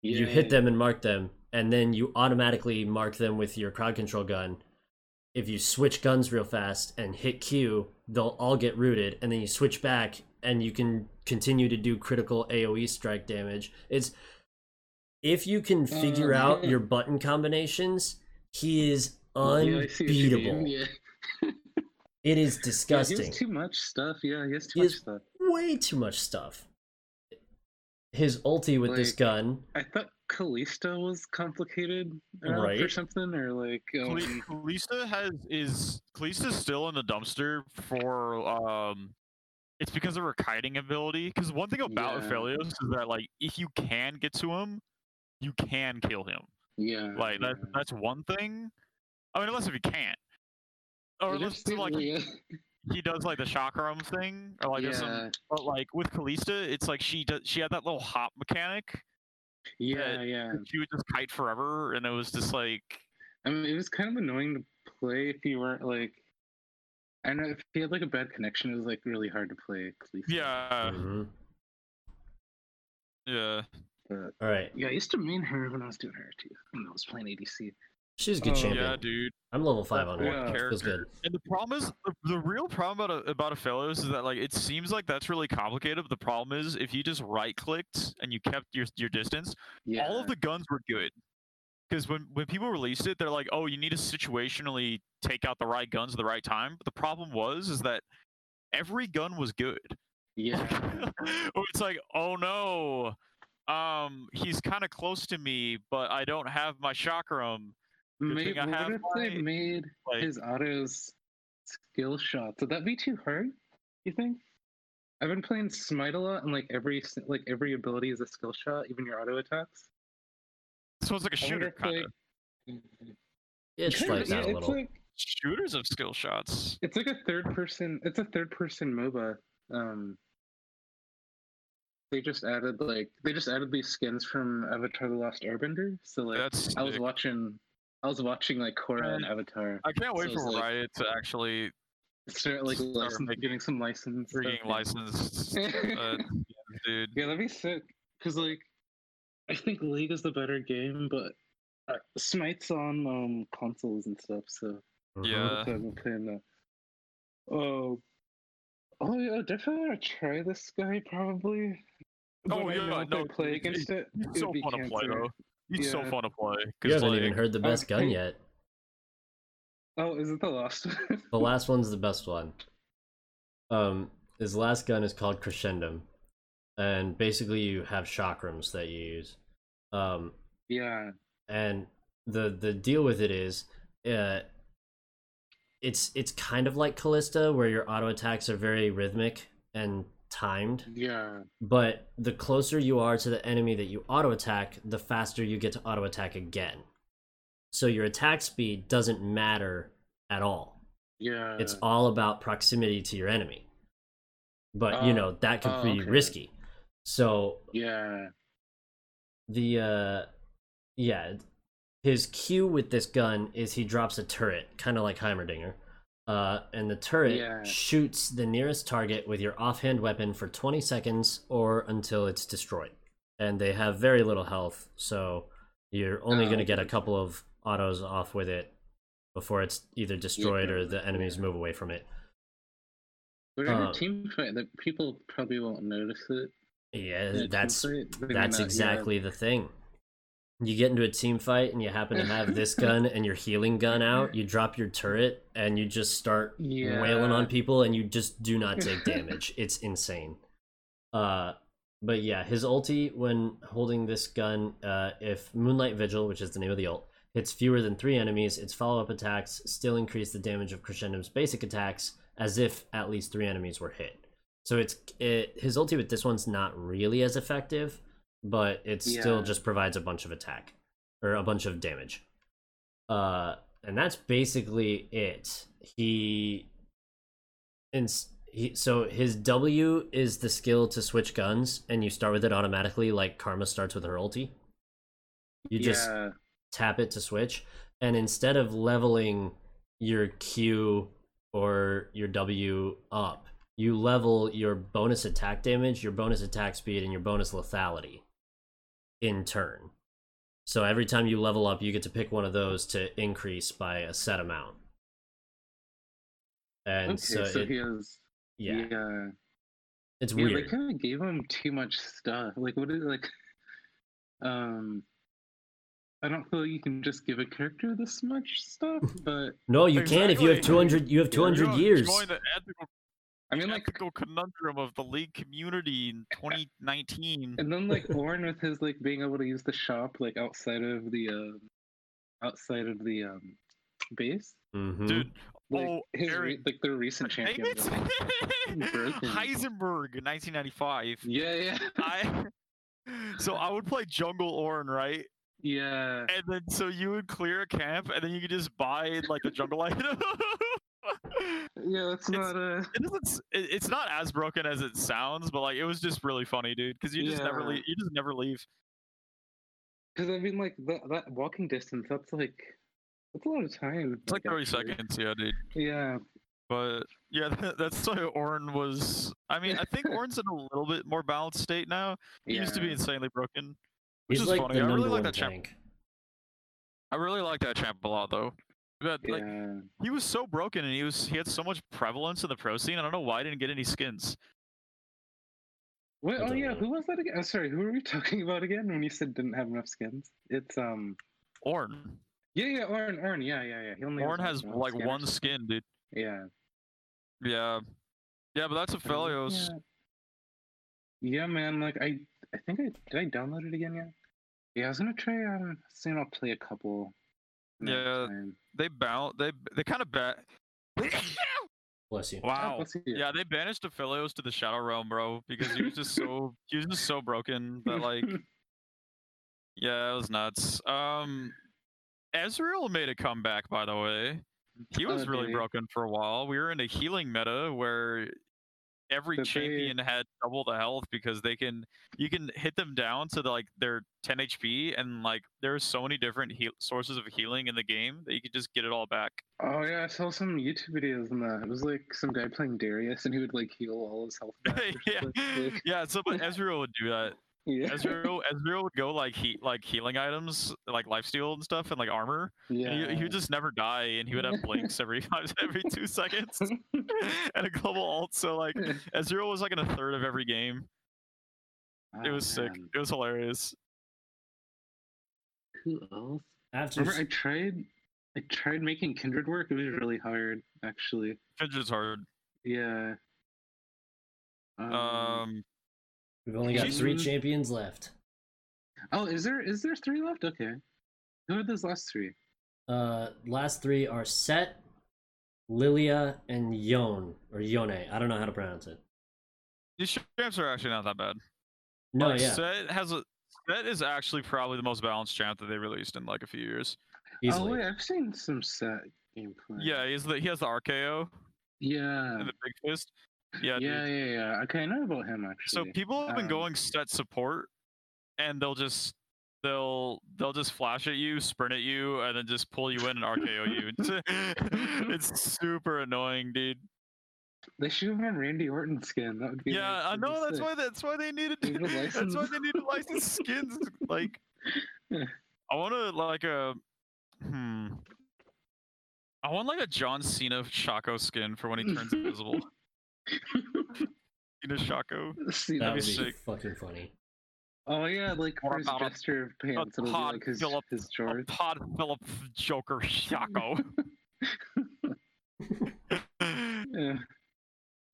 you hit them and mark them, and then you automatically mark them with your crowd control gun. If you switch guns real fast and hit Q, they'll all get rooted, and then you switch back and you can continue to do critical AoE strike damage. It's if you can oh, figure Oh, out yeah. your button combinations, he is Yeah, I see what you mean, unbeatable. Yeah. It is Yeah, he disgusting. has too much stuff. Yeah, he has too He much stuff. Way too much stuff. His ulti with this gun, I thought Kalista was complicated enough or something, or like Kali- um, Kalista has is Kalista's still in the dumpster for um it's because of her kiting ability. Because one thing about Yeah. Aphelios is that like if you can get to him, you can kill him. yeah, Like that yeah. that's one thing. I mean unless if you can't. Or It unless is like yeah, he does like the chakram thing. Or like there's some but like with Kalista, it's like she does she had that little hop mechanic. Yeah, yeah. She would just kite forever and it was just like I mean, it was kind of annoying to play if you weren't like. I don't know if you had like a bad connection, it was like really hard to play. Kalista, Yeah. Mhm. Yeah. But all right, yeah, I used to main her when I was doing her too. When I was playing ADC. She's a good Oh, champion. Yeah, dude. I'm level five on her. Yeah. Feels good. And the problem is, the, the real problem about a, about Aphelios is that like it seems like that's really complicated. But the problem is, if you just right clicked and you kept your your distance, Yeah. all of the guns were good. Because when when people released it, they're like, oh, you need to situationally take out the right guns at the right time. But the problem was is that every gun was good. Yeah. It's like, oh no, um, he's kind of close to me, but I don't have my chakram. Good Maybe, thing I what have if they made Like, his autos skill shots? Would that be too hard? You think? I've been playing Smite a lot, and like every like every ability is a skill shot, even your auto attacks. so it's like a shooter kind of. like- It Kinda, yeah, it's like Shooters of skill shots. it's like a third person. It's a third person MOBA. Um, they just added like they just added these skins from Avatar: The Last Airbender. So like That's I was sick. watching, I was watching like Korra and Avatar. I can't wait so for like- Riot to actually start like Start license, making- getting some license. stuff, Freaking yeah. licensed, uh, dude. Yeah, that'd be sick. Cause like, I think League is the better game, but uh, Smite's on um consoles and stuff, so Mhm. Yeah. I've been playing that. Oh, oh yeah, definitely want to try this guy probably. Oh, But I yeah, know no, play against it. He's it so would be fun to play though. He's so Yeah. fun to play. You 'cause, haven't like, even heard the best gun yet. Oh, is it the last one? The last one's the best one. Um, his last gun is called Crescendum, and basically you have chakrams that you use. Um, yeah. and the the deal with it is, uh, it's it's kind of like Kalista, where your auto attacks are very rhythmic and timed. Yeah. But the closer you are to the enemy that you auto attack, the faster you get to auto attack again. So your attack speed doesn't matter at all. Yeah. It's all about proximity to your enemy. But you Oh, know, that could oh, be okay. risky. So Yeah. the uh yeah, his Q with this gun is he drops a turret, kind of like Heimerdinger. Uh, and the turret Yeah. shoots the nearest target with your offhand weapon for 20 seconds or until it's destroyed. And they have very little health, so you're only Oh, going to get a couple of autos off with it before it's either destroyed or the enemies yeah. move away from it. But in a team fight, that people probably won't notice it. Yeah, in a team that's that's yeah. exactly the thing. You get into a team fight and you happen to have this gun and your healing gun out, you drop your turret and you just start wailing on people and you just do not take damage. it's insane. Uh but yeah, his ulti when holding this gun, uh if Moonlight Vigil, which is the name of the ult, hits fewer than 3 enemies, its follow-up attacks still increase the damage of Crescendum's basic attacks as if at least 3 enemies were hit. So it's it, his ulti with this one's not really as effective, but it still just provides a bunch of attack or a bunch of damage. Uh, and that's basically it. He, in, he so his W is the skill to switch guns, and you start with it automatically, like Karma starts with her ulti. You just yeah. tap it to switch and instead of leveling your q or your w up you level your bonus attack damage your bonus attack speed and your bonus lethality in turn so every time you level up you get to pick one of those to increase by a set amount and Okay, so, so, it- he has. yeah, Yeah. it's Yeah, weird they kind of gave him too much stuff. Like, what is like? Um, I don't feel like you can just give a character this much stuff, but no you can if you have 200 you have 200 Join- years Join the ethical, I mean, like, ethical conundrum of the league community in 2019. and then like Ornn with his like being able to use the shop like outside of the um, outside of the um base. Mhm. Dude, Like, oh, his re- Eric, like the recent champion. it? Heisenberg in 1995. Yeah, yeah, I so I would play Jungle Ornn, right? yeah. And then so you would clear a camp, and then you could just buy like the jungle item. Yeah, that's It's- not a. it doesn't. It's not as broken as it sounds, but like it was just really funny, dude. Because you just never leave. You just never leave. Because I mean, like that, that walking distance. That's like that's a lot of time. It's like 30 actually. seconds, yeah, dude. Yeah, But yeah, that's why Ornn was. I mean, I think Ornn's in a little bit more balanced state now. He yeah. used to be insanely broken. Which he's is like funny. I really like one that champ. I really like that champ a lot, though. But like, he was so broken, and he was he had so much prevalence in the pro scene. I don't know why I didn't get any skins. Wait, oh yeah, know. who was that again? Oh, sorry, who were we talking about again when you said didn't have enough skins? It's um, Ornn. yeah, yeah, Ornn, Ornn, yeah, yeah, yeah. He only Ornn has, has like, like skin one skin, dude. Yeah. Yeah. Yeah, but that's Aphelios. Yeah. Yeah, man. Like I, I think I did. I download it again yet? Yeah, I was gonna try. Um, seeing I'll play a couple. Yeah. time. They bound. They they kind of bet. bless you wow. let's. Yeah, they banished Aphelios to the Shadow Realm, bro, because he was just so he was just so broken that like yeah, it was nuts. Um Ezreal made a comeback by the way. He was Oh, really broken for a while. We were in a healing meta where every they- champion had double the health because they can you can hit them down to the, like their 10 HP and like there's so many different heal- sources of healing in the game that you could just get it all back. Oh yeah, I saw some YouTube videos on that. It was like some guy playing Darius, and he would like heal all his health. Back yeah, yeah. So but Ezreal would do that. Yeah, Ezreal, Ezreal would go like he like healing items like lifesteal and stuff and like armor. yeah. And he, he would just never die, and he would have blinks every five, every two seconds, and a global ult. So like Ezreal was like in a third of every game. It Oh, was sick. It was hilarious. Who else? After Remember, I tried. I tried making Kindred work. It was really hard, actually. Kindred's hard. Yeah. Um, we've only got three champions left. Oh, is there is there three left? Okay. Who are those last three? Uh, last three are Sett, Lilia, and Yon or Yone. I don't know how to pronounce it. these champs are actually not that bad. No, Like, yeah, Sett has a Sett is actually probably the most balanced champ that they released in like a few years. Oh wait, I've seen some set gameplay. Yeah, he's the he has the RKO Yeah. and the big fist. Yeah, Yeah, dude. yeah, yeah. Okay, I know about him actually. So people have been Um, going set support, and they'll just they'll they'll just flash at you, sprint at you, and then just pull you in and RKO you. It's, super annoying, dude. They should have a Randy Orton skin. That would be. Yeah, like, I know. That's sick. why. That's why they needed. That's why license. they needed licensed skins. Like. I want to like a. Hmm. I want like a John Cena Shaco skin for when he turns invisible. Cena Shaco. See, that that'd be be sick. fucking funny. Oh yeah, like What for his about a- gesture of pants, it'll be Todd like his, Phillip- his A George. Todd Phillip Joker Shaco. Yeah.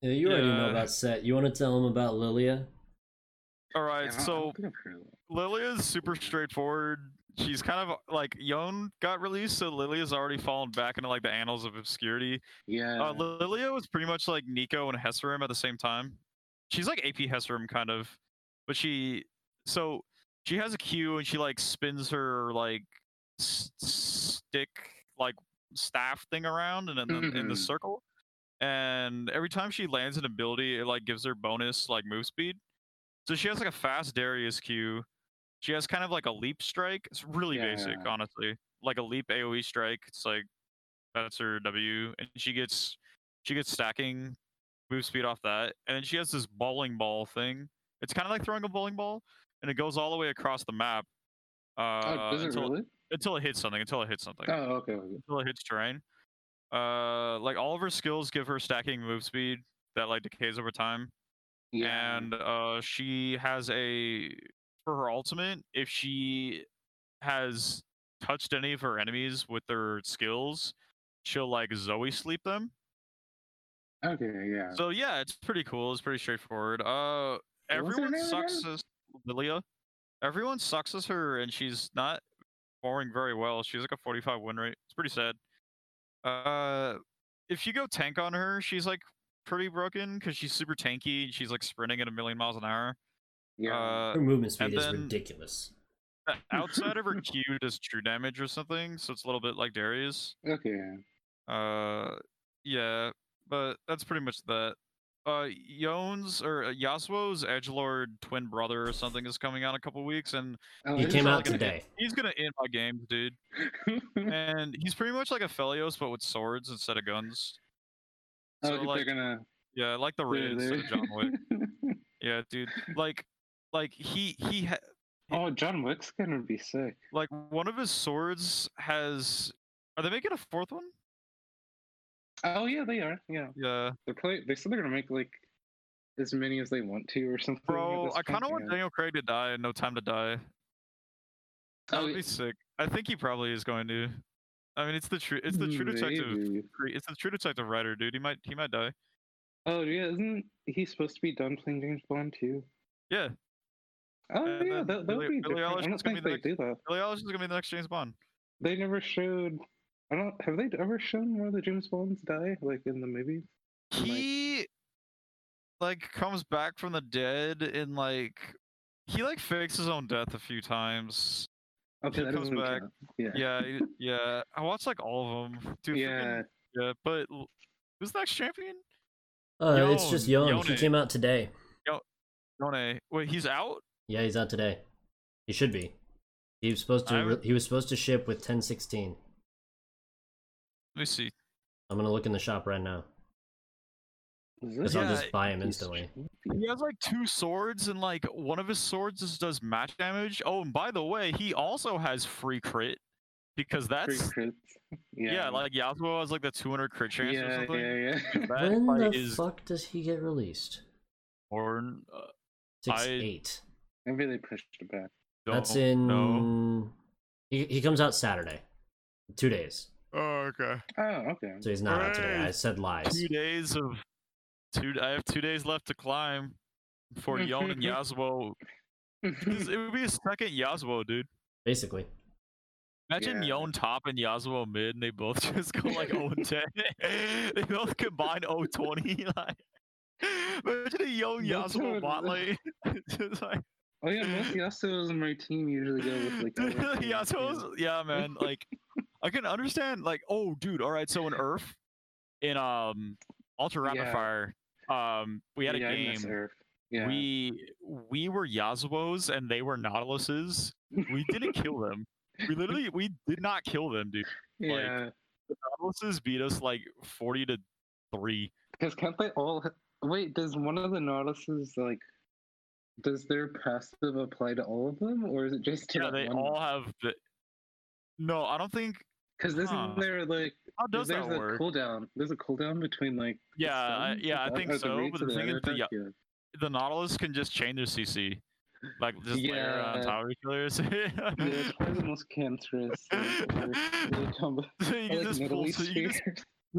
Yeah, you already know Yeah. about Sett. You want to tell him about Lilia? All right, Yeah, I- I so don't think I've heard of that. Lilia is super straightforward. She's kind of like Yon got released, so Lilia's already fallen back into like the annals of obscurity. Yeah. Uh, Lilia was pretty much like Neeko and Hecarim at the same time. She's like AP Hecarim kind of, but she so she has a Q and she like spins her like s- stick like staff thing around and in the, in the circle. And every time she lands an ability, it like gives her bonus like move speed. So she has like a fast Darius Q. She has kind of like a leap strike. It's really basic, honestly. Like a leap AoE strike. It's like that's her W, and she gets she gets stacking move speed off that, and then she has this bowling ball thing. It's kind of like throwing a bowling ball, and it goes all the way across the map. Uh, oh, does it until, really? until it hits something. Until it hits something. Oh, okay. okay. Until it hits terrain. Uh, like all of her skills give her stacking move speed that like decays over time Yeah. and uh she has a for her ultimate if she has touched any of her enemies with their skills she'll like zoe sleep them. Okay, yeah. so yeah it's pretty cool. It's pretty straightforward. Uh everyone sucks again? as lilia? Everyone sucks as her and she's not performing very well. She's like a 45 win rate. It's pretty sad. Uh if you go tank on her she's like pretty broken because she's super tanky and she's like sprinting at a million miles an hour yeah. uh, Her movement speed is then- ridiculous. Outside of her Q does true damage or something, so it's a little bit like Darius. okay. Uh, yeah, but that's pretty much that. Uh, Yone's or uh, Yasuo's edgelord twin brother or something is coming out in a couple weeks, and Oh, He came out like a- today. he's gonna end my games, dude. And he's pretty much like Aphelios, but with swords instead of guns. oh, So they're gonna. yeah, like the they're- Raid of John Wick. Yeah, dude. Like, like he he ha- oh, John Wick's gonna be sick. like one of his swords has. Are they making a fourth one? Oh yeah, they are. Yeah, Yeah. they're play. They said they're gonna make like as many as they want to or something. Bro, I kind of want. Daniel Craig to die and No Time to Die. That Oh, would be sick. I think he probably is going to. I mean, it's the true. It's the True Detective. maybe. It's the True Detective writer, dude. He might. He might die. Oh yeah, isn't he supposed to be done playing James Bond too? Yeah. Oh And yeah, then that, that would be Billie different. I don't gonna think be they the do that. Billie Eilish is gonna be the next James Bond. They never showed. I don't. Have they ever shown where the James Bonds die, like in the movies? He like comes back from the dead and like he like fakes his own death a few times. Okay, He that comes doesn't back. count. Yeah. Yeah, yeah. I watched like all of them. Dude, freaking- Yeah. yeah. But who's the next champion? Uh, it's just Yon, Yon. He came out today. Yone. Wait, he's out? Yeah, he's out today. He should be. He was supposed to. I re- he was supposed to ship with 1016. Let me see. I'm gonna look in the shop right now. Because this I'll just buy him instantly. He has like two swords, and like one of his swords just does match damage. Oh, and by the way, he also has free crit because that's crits. yeah, Yeah. like Yasuo has like the 200 crit chance or something. yeah, yeah. That when fight the is fuck does he get released? or uh, Six I eight. Maybe they pushed it back. That's don't in. know. He he comes out Saturday. Two days. Oh, okay. Oh, okay. So he's not out today. I Hooray. said lies. Two days of two. I have two days left to climb for Yon and Yasuo. This- It would be a second Yasuo, dude. Basically. Imagine Yeah. Yon top and Yasuo mid, and they both just go like 0 and 10. they both combine 0 20. Like, imagine a Yon That's Yasuo what- bot lane. just like, oh yeah, most Yasuos in my team usually go with like. dude, other teams, Yasuo's, yeah, man. Like, I can understand. Like, oh, dude. All right. So in URF, in um Ultra Rapid Yeah. Fire, um, we had a yeah, game. Yeah. We we were Yasuos and they were Nautiluses. We didn't kill them. We literally we did not kill them, dude. yeah. The Nautiluses beat us like forty to three. Because can't they all? Wait, does one of the Nautiluses like? Does their passive apply to all of them, or is it just to Yeah, that they one? all have the. No, I don't think. Because isn't Huh. there like How does there's that a work? cooldown? There's a cooldown between like. Yeah, I- yeah, I think so, rates but the thing is the Yeah. The Nautilus can just chain their CC, like just layer on Yeah. top of each other. Yeah, it's probably the most cancerous. Like, ever. Really combo- So you can just pull, so you just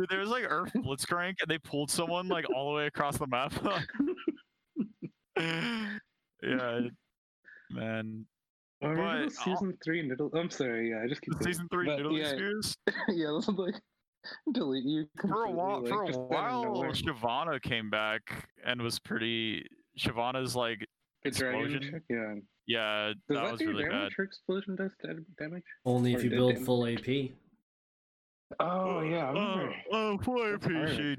there was like URF Blitzcrank, and they pulled someone like all the way across the map. yeah, man. Oh, I remember but the season three Nidalee. I'm sorry. Yeah, I just keep season three But Nidalee yeah, Spears. yeah, this is like delete you For a completely, while, for a just out of while, nowhere. Shyvana came back and was pretty. Shyvana's like, explosion. Yeah. yeah, Does that that, was do really bad. damage or explosion does damage? Only if Or you build damage? full AP. Oh yeah, I Oh, remember. Uh, oh, poor That's hard. she,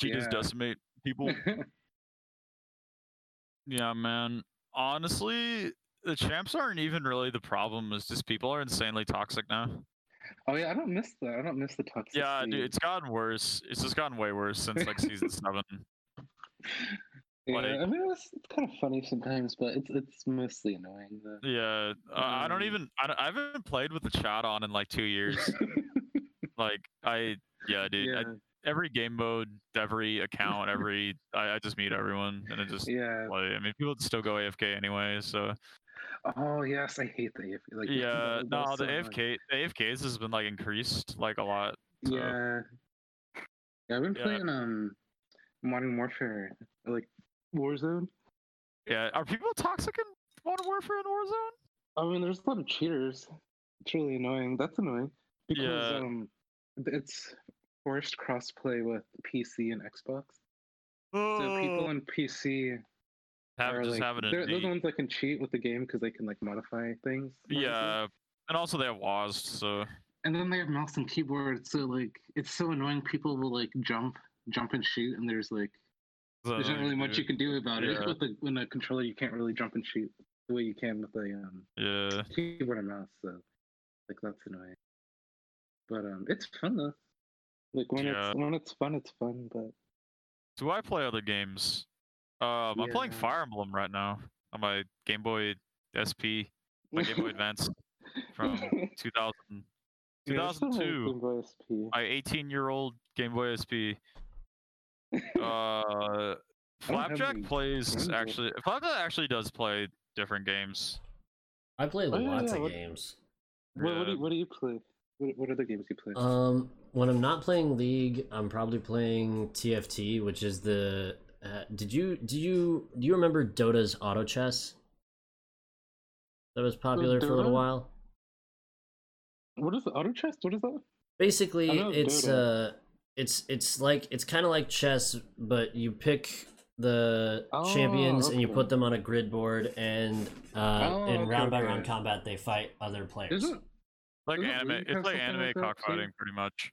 she just decimate people. Yeah, man. Honestly, the champs aren't even really the problem. It's just people are insanely toxic now. oh yeah, I don't miss that. I don't miss the toxicity. Yeah, dude, it's gotten worse. It's just gotten way worse since like season seven. Yeah, like- I mean it's, it's kind of funny sometimes, but it's it's mostly annoying. Though. Yeah, uh, I don't Um, even. I, don't, I haven't played with the chat on in like two years. like I, yeah, dude. yeah, every game mode, every account, every I, I just meet everyone and it just yeah. play. I mean, people still go AFK anyway, so Oh yes, I hate the AFK. Like yeah. No, the so. AFK, the AFKs has been like increased like a lot. so- Yeah. Yeah, I've been Yeah. playing um Modern Warfare, like Warzone. Yeah, are people toxic in Modern Warfare and Warzone? I mean, there's a lot of cheaters. It's really annoying. That's annoying because Yeah. um, it's forced crossplay with PC and Xbox. So people on PC have are just like, have it they're, they're the ones that can cheat with the game because they can like modify things. more easily. Yeah, and also they have WASD, so And then they have mouse and keyboard, so like it's so annoying. People will like jump, jump and shoot, and there's like there's not really much you can do about it Yeah. with the with a controller. You can't really jump and shoot the way you can with the um Yeah, keyboard and mouse. So like that's annoying. But um, it's fun though. Like when Yeah. it's when it's fun, it's fun. But Do I play other games? Um, I'm playing Fire Emblem right now on my Game Boy SP, my Game Boy Advance from 2000, Yeah, I still have 2002. Game Boy SP. my 18 year old Game Boy SP. Uh, Flapjack any plays actually. Flapjack actually does play different games. I play Oh, yeah, lots yeah, of what- games. what, what, do you, what do you play? What, what other games do you play? Um, when I'm not playing League, I'm probably playing TFT, which is the. Uh, did you do you do you remember Dota's auto chess? That was popular for a little while. what is the auto chess? What is that? Basically, it's Dota. uh, it's it's like it's kind of like chess, but you pick the Oh, champions and you put them on a grid board, and uh, Oh, in okay, round by okay. round combat, they fight other players. Isn't like Doesn't anime. League It's have like something anime like that, cockfighting, pretty much.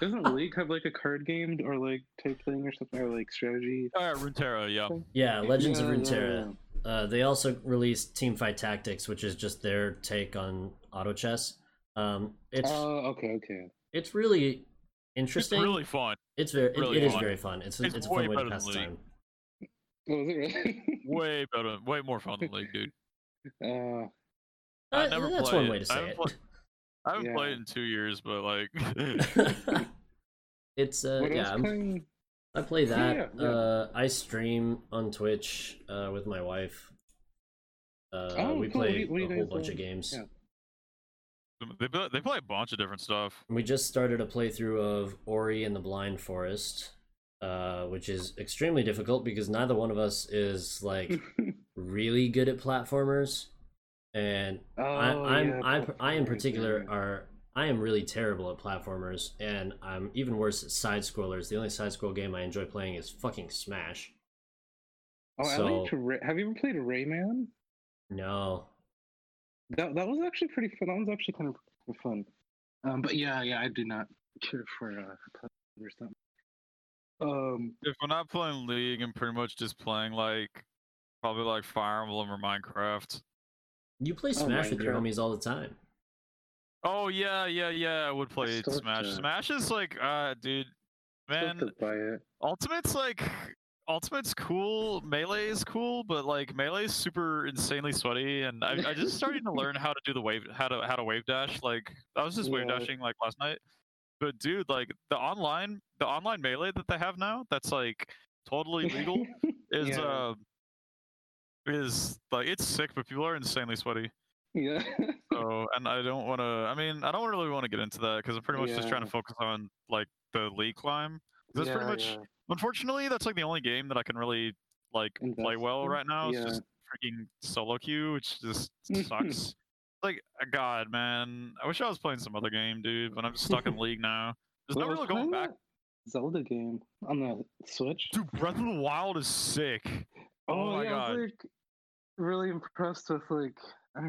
Doesn't League have like a card game or like type thing or something or like strategy? Oh, yeah, Runeterra, yeah. Yeah, Legends of Yeah, yeah, Runeterra. Uh, they also released Teamfight Tactics, which is just their take on auto chess. Um, it's Oh, okay, okay. it's really It's interesting. It's, really fun. It's very it- really it is fun. very fun. It's a, It's it's, a way fun way to better pass the League. time. Oh, is it really? Way better, way more fun than League, dude. uh, I Uh, never that's played one it. way to I say haven't it. played- I haven't Yeah. played in two years, but like, it's uh what yeah, I'm, playing? I play that. yeah, yeah. Uh, I stream on Twitch uh, with my wife. Uh, Oh, we cool. Play you- what a whole bunch uh, of games. yeah. they play- they play a bunch of different stuff. We just started a playthrough of Ori and the Blind Forest, uh, which is extremely difficult because neither one of us is like really good at platformers, and oh, I, I'm yeah, I, I in particular yeah. are I am really terrible at platformers, and I'm even worse at side scrollers. The only side scroll game I enjoy playing is fucking Smash. Oh, I like to. Ra- have you ever played Rayman? No, That that was actually pretty fun. That was actually kind of fun. Um, but yeah, yeah, I do not care for uh platformers that much. Um, If I'm not playing League, I'm pretty much just playing like probably like Fire Emblem or Minecraft. You play Oh, Smash with your homies all the time. Oh yeah, yeah, yeah. I would play still Smash. to- Smash is like, uh, dude, man. to buy it. Ultimate's like Ultimate's cool, Melee is cool, but like Melee is super insanely sweaty, and I, I just starting to learn how to do the wave, how to how to wave dash. Like I was just wave dashing like last night, but dude, like the online the online Melee that they have now, that's like totally legal, is Yeah. uh is like it's sick, but people are insanely sweaty. yeah. So, and I don't want to. I mean, I don't really want to get into that because I'm pretty much just trying to focus on like the league climb. That's pretty much yeah. Unfortunately, that's like the only game that I can really like play well right now. It's Yeah. just freaking solo queue, which just sucks. like, God, man, I wish I was playing some other game, dude. But I'm just stuck in League now. There's Well, no really going back. Zelda game on the Switch. Dude, Breath of the Wild is sick. Oh, oh my yeah, god, like really impressed with like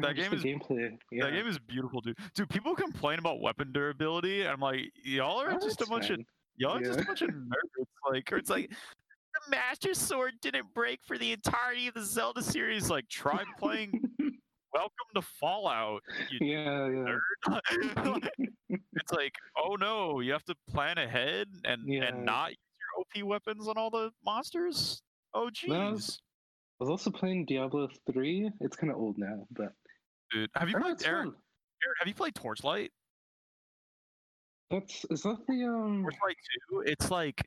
That game is gameplay. Yeah. that game is beautiful, dude. Dude, people complain about weapon durability, and I'm like, y'all are Oh, just a bunch of y'all are just a bunch of nerds. Like, or it's like. The Master Sword didn't break for the entirety of the Zelda series. Like, try playing Welcome to Fallout. Yeah, yeah. it's like, oh no, you have to plan ahead and Yeah. and not use your OP weapons on all the monsters. Oh jeez, I was also playing Diablo 3. It's kind of old now, but dude. Have you I played Aaron. Aaron, Have you played Torchlight? That's is that the um Torchlight Two. It's like,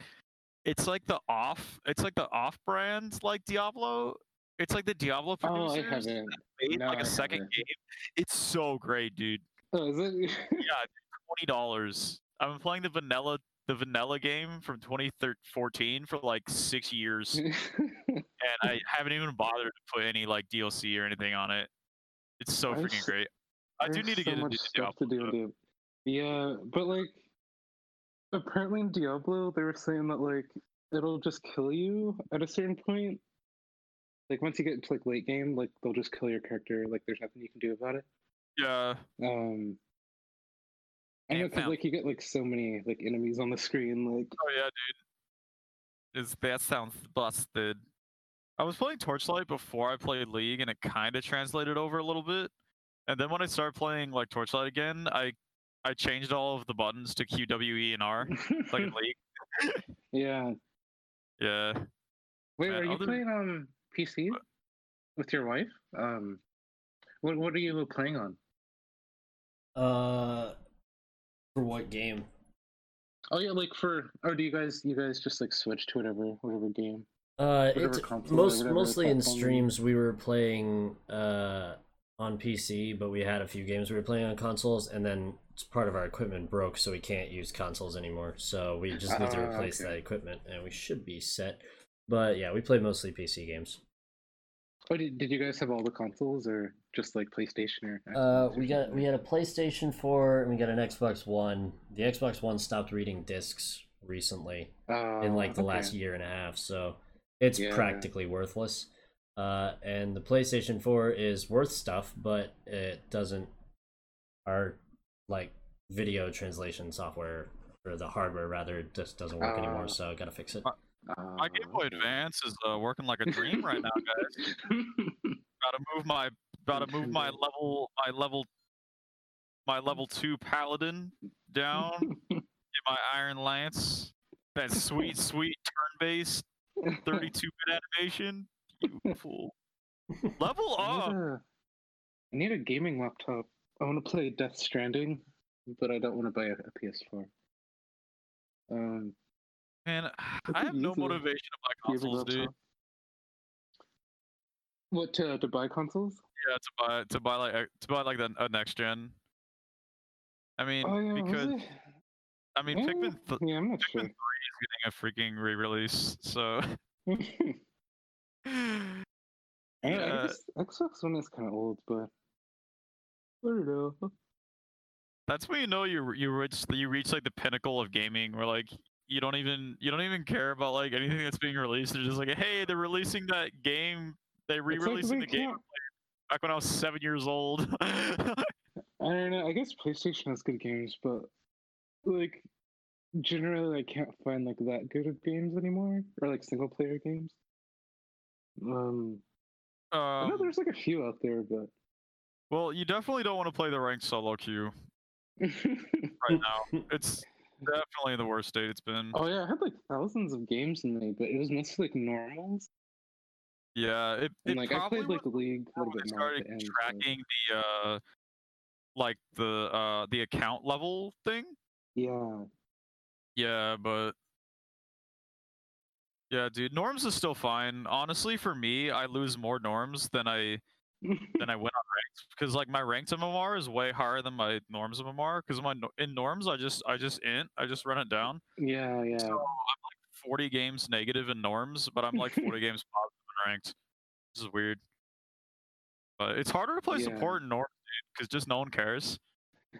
it's like the off. It's like the off-brand like Diablo. It's like the Diablo Oh, I haven't. made No, like I a second haven't. game. It's so great, dude. Oh, is it? Yeah, twenty dollars. I've been playing the vanilla the vanilla game from 2014 for like six years, and I haven't even bothered to put any like DLC or anything on it. It's so There's freaking great. I do need to so get much into stuff Diablo. to do. in though. Diablo. Yeah, but like apparently in Diablo they were saying that like it'll just kill you at a certain point. Like once you get into like late game, like they'll just kill your character. Like there's nothing you can do about it. Yeah, Um, I know Damn, 'cause, like you get like so many like enemies on the screen. Like oh yeah, dude. Is that sounds busted. I was playing Torchlight before I played League, and it kind of translated over a little bit. And then when I started playing like Torchlight again, I I changed all of the buttons to Q, W, E, and R, like in League. yeah. Yeah. Wait, Man, are you other- playing um PC with your wife? Um, what what are you playing on? Uh, for what game? Oh yeah, like for or do you guys you guys just like switch to whatever whatever game? Uh, Whatever it's console or most mostly in streams. We were playing uh on PC, but we had a few games we were playing on consoles, and then it's part of our equipment broke, so we can't use consoles anymore. So we just need to Ah, replace okay. that equipment, and we should be set. But yeah, we play mostly PC games. Oh, did, did you guys have all the consoles or just like PlayStation or? Uh, Xbox or we got we had a PlayStation 4 and we got an Xbox One. The Xbox One stopped reading discs recently in like the Oh, last year and a half, so it's Yeah. practically worthless. Uh, and the PlayStation 4 is worth stuff, but it doesn't. Our like video translation software or the hardware rather just doesn't work Ah. anymore, so I gotta fix it. My Uh, Game Boy Advance is uh, working like a dream right now, guys. Gotta move my, gotta move my level, my level, my level two Paladin down. Get my Iron Lance. That sweet, sweet turn-based 32-bit animation. You fool. Level I up. need, a, I need a gaming laptop. I want to play Death Stranding, but I don't want to buy a, a PS4. Um, Man, I have no motivation to buy consoles, dude. What to, to buy consoles? Yeah, to buy to buy like to buy like the a next gen. I mean, Oh yeah, because? I mean, Eh, Pikmin th- yeah, I'm not Pikmin sure. three is getting a freaking re-release, so I, I Xbox One is kind of old, but I don't know. that's when you know you you reach you reach like the pinnacle of gaming, where like you don't even you don't even care about like anything that's being released. They're just like, hey, they're releasing that game. They like re-releasing they the game back when I was seven years old. I don't know. I guess PlayStation has good games, but like generally, I can't find like that good of games anymore, or like single player games. Um, I know um, there's like a few out there, but well, you definitely don't want to play the ranked solo queue right now. It's definitely the worst state it's been. oh yeah, I had like thousands of games in me, but it was mostly like normals. Yeah, it, And it like I played like League a little bit more started end. but- tracking the uh like the uh the account level thing. Yeah, Yeah, but yeah, dude, norms is still fine. Honestly, for me, I lose more norms than I than I went on ranked because like my ranked MMR is way higher than my norms MMR because my in norms I just I just int I just run it down. yeah, yeah. So I'm like 40 games negative in norms, but I'm like 40 games positive in ranked. This is weird. But it's harder to play Yeah. support in norms, because just no one cares.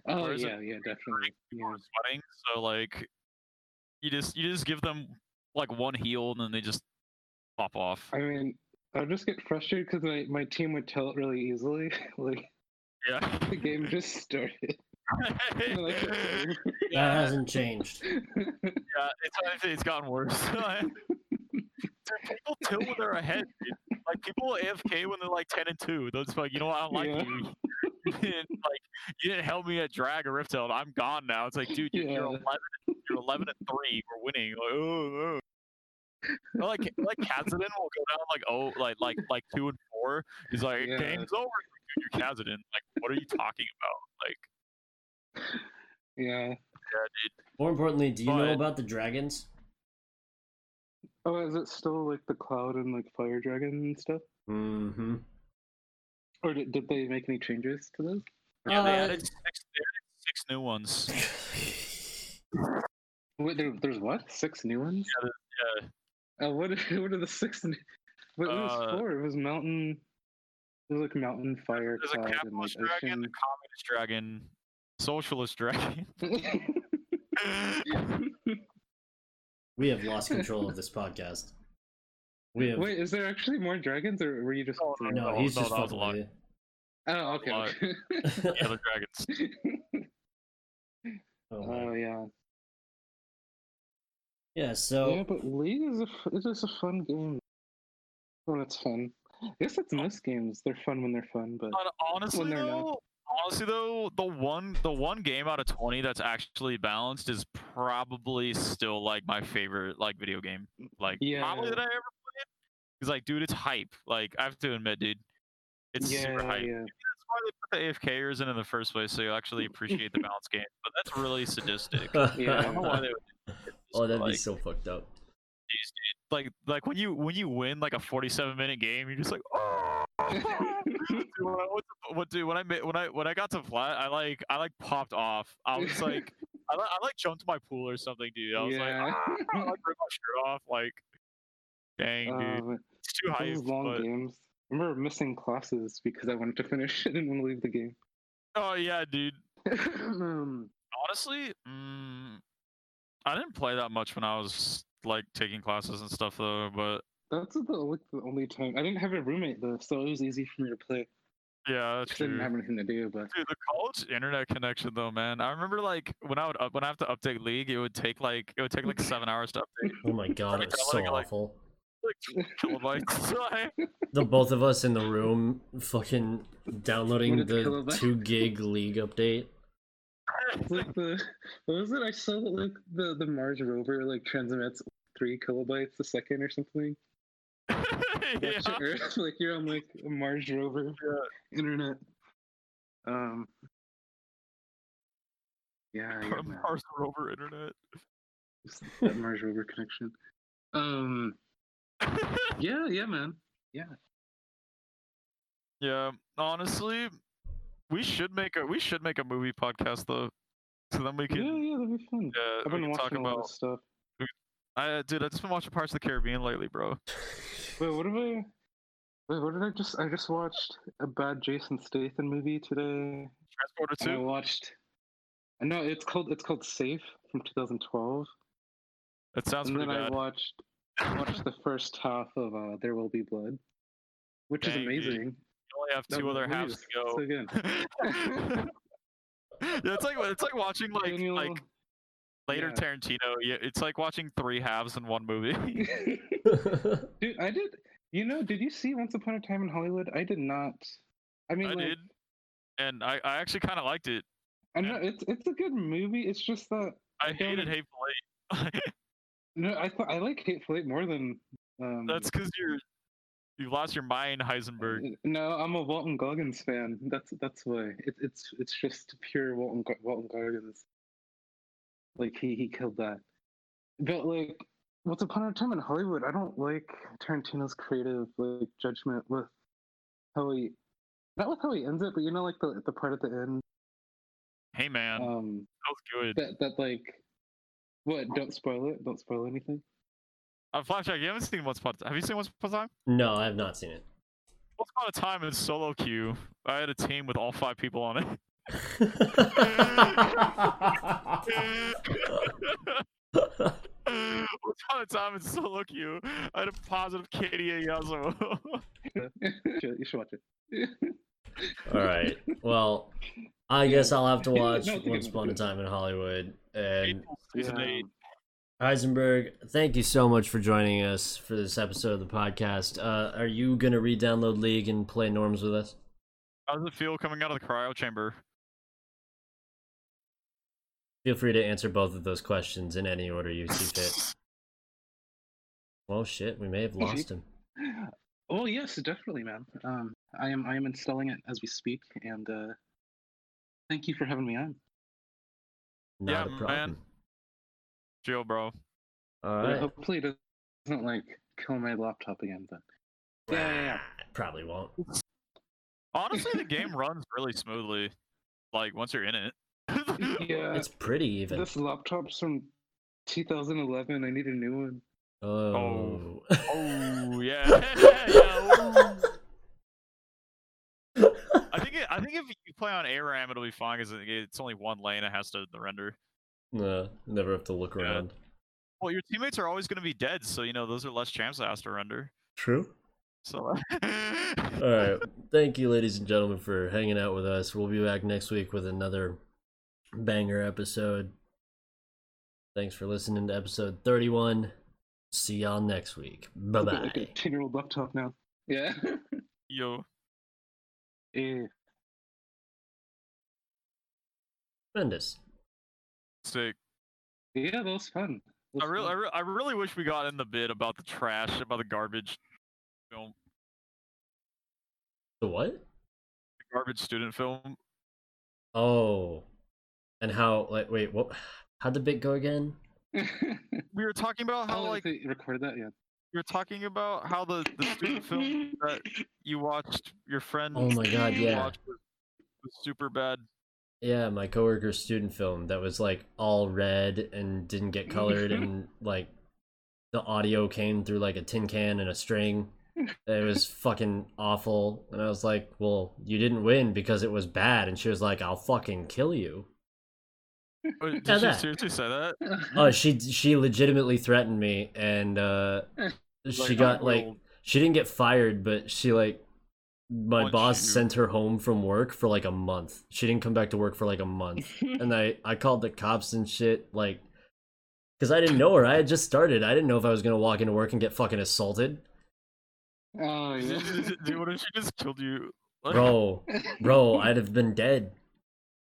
Oh whereas yeah, yeah, definitely. Yeah. sweating, so like you just you just give them like one heal and then they just pop off. I mean, I'll just get frustrated because my, my team would tell it really easily. like Yeah. the game just started. and, like, that hasn't changed. yeah, it's it's gotten worse. Dude, people tilt when they're ahead. Dude. Like people AFK when they're like ten and two. They're just like, you know what? I don't like Yeah. you. You didn't like you didn't help me at drag or rift Hill. I'm gone now. It's like, dude, you're, you're eleven. You're eleven and three. We're winning. Like, oh, oh. Or, like like Kassadin will go down like oh like like like two and four. He's like, Yeah. game's over. Dude, you're Kassadin. Like, what are you talking about? Like, yeah. yeah, dude. More importantly, do you know about the dragons? Oh, is it still like the cloud and like fire dragon and stuff? Mm-hmm. Or did, did they make any changes to this? Yeah, they Uh, added six, they added six new ones. Wait, there, there's what? Six new ones? Yeah, Yeah, Uh, what? What are the six? What, what was Uh, four? It was mountain. It was like mountain, fire, There's a cloud, and like capitalist dragon, a communist dragon, socialist dragon. We have lost control of this podcast. We have Wait, is there actually more dragons, or were you just? Oh, throwing no. He's no, just that was fucking Oh, okay. lot. okay. the dragons. Oh. Oh yeah. Yeah. So Yeah, but League is a f- it is a fun game when it's fun. I guess it's oh. most games. They're fun when they're fun, but Hon- Honestly they're not. though, honestly though, the one the one game out of twenty that's actually balanced is probably still like my favorite like video game. Like probably Yeah. that I ever played. Cause like, dude, it's hype. Like I have to admit, dude, it's super hype. yeah. That's why they put the AFKers in in the first place, so you actually appreciate the balanced game. But that's really sadistic. Yeah. I don't know why they would. Do this, oh, that'd but, be so fucked up. Like, like when you when you win like a forty-seven minute game, you're just like, oh. dude, when I, what, dude, when I when I when I got to flat, I like I like popped off. I was like, I, I like jumped my pool or something, dude. I was like, Yeah. ah, I like rip my shirt off. Like, dang, dude, Um, it's too hype. those long But, games. I remember missing classes because I wanted to finish and didn't want to leave the game. oh yeah, dude. um, Honestly, mm, I didn't play that much when I was like taking classes and stuff though. But that's the, like, the only time I didn't have a roommate though, so it was easy for me to play. Yeah, that's 'cause I didn't have anything to do. But Dude, the college internet connection though, man. I remember like when I would up, when I have to update League, it would take like it would take like seven hours to update Oh my god, it was so Like- like- awful. like kilobytes. The both of us in the room fucking downloading the kilobyte? two gig league update. It's like the what was it? I saw that like the the Mars rover like transmits three kilobytes a second or something. yeah. That's your Earth, like you're on like a Mars rover internet. Um. Yeah, yeah. Mars rover internet. That Mars rover connection. Um. Yeah, yeah, man. Yeah. yeah, honestly, we should make a we should make a movie podcast though, so then we can yeah, yeah, that'd be fun. yeah, I've been watching all about. this stuff. I dude, I just been watching Pirates of the Caribbean lately, bro. Wait, what have I? Wait, what did I just? I just watched a bad Jason Statham movie today. Transporter And I two. watched. No, it's called it's called Safe from 2012. That sounds and then pretty I bad. watched watched the first half of uh, There Will Be Blood, which is Dang, dude. amazing. You only have That two other movie halves to go. So good. yeah, it's like it's like watching like Daniel- like later yeah. Tarantino. Yeah, it's like watching three halves in one movie. Dude, I did. You know, did you see Once Upon a Time in Hollywood? I did not. I mean, I like, did, and I, I actually kind of liked it. I know it's it's a good movie. It's just that I I don't- hated Hateful Eight. no, I thought I like Hateful Eight more than. Um, That's because you're you lost your mind, Heisenberg. No, I'm a Walton Goggins fan. That's that's why. It, it's it's just pure Walton Walton Goggins. Like he he killed that. But like, Once Upon a Time in Hollywood, I don't like Tarantino's creative like judgment with how he, not with how he ends it, but you know, like the the part at the end, Hey man, um, that was good. that that like, what? Don't spoil it. Don't spoil anything. Uh, Flapjack, you haven't seen Once Upon a Time. Have you seen Once Upon a Time? no, I have not seen it. Once Upon a Time in solo queue. I had a team with all five people on it. Once Upon a Time in solo queue. I had a positive KDA Yasuo. you, should, you should watch it. All right. Well, I guess I'll have to watch no, it's a good Once Upon a. Time in Hollywood. And Hateful Season Yeah. 8. Heisenberg, thank you so much for joining us for this episode of the podcast. Uh, are you gonna re-download League and play Norms with us? How does it feel coming out of the cryo chamber? Feel free to answer both of those questions in any order you see fit. Well, shit, we may have lost him. Oh yes, definitely, man. Um, I am I am installing it as we speak, and uh, thank you for having me on. Not Yeah, a man. Problem. Chill, bro. All Yeah, right. hopefully it doesn't like kill my laptop again, but yeah, yeah, yeah. Probably won't. Honestly, the game runs really smoothly. Like once you're in it. yeah. It's pretty even. This laptop's from 2011. I need a new one. Oh. Oh, oh yeah. yeah. ooh. I think it, I think if you play on ARAM, it'll be fine because it's only one lane. It has to the render. No, never have to look Yeah. around. Well, your teammates are always going to be dead, so you know those are less chances it has to render. True. So. All right. Thank you, ladies and gentlemen, for hanging out with us. We'll be back next week with another banger episode. Thanks for listening to episode 31. See y'all next week. Bye It's a bit like bye. a 10 year old laptop now. Yeah. Yo. yeah. Tremendous. Sick. Yeah, that was fun. That I was really, I, re- I really wish we got in the bit about the trash, about the garbage film, The what? the garbage student film. Oh. And how, like, wait, what? How'd the bit go again? We were talking about how oh, like they recorded that, yeah. we were talking about how the, the student film that you watched your friend Oh my god, yeah. was, was super bad. Yeah, my coworker's student film that was like all red and didn't get colored and like the audio came through like a tin can and a string. It was fucking awful. And I was like, "Well, you didn't win because it was bad." And she was like, "I'll fucking kill you." Wait, Did she that. seriously say that? Oh, she she legitimately threatened me and uh she Like, got like she didn't get fired, but she like my Once boss sent her home from work for like a month. She didn't come back to work for like a month. and I I called the cops and shit like cuz I didn't know her. I had just started. I didn't know if I was going to walk into work and get fucking assaulted. oh yeah. Dude, what if she just killed you? Like, Bro, bro, I'd have been dead.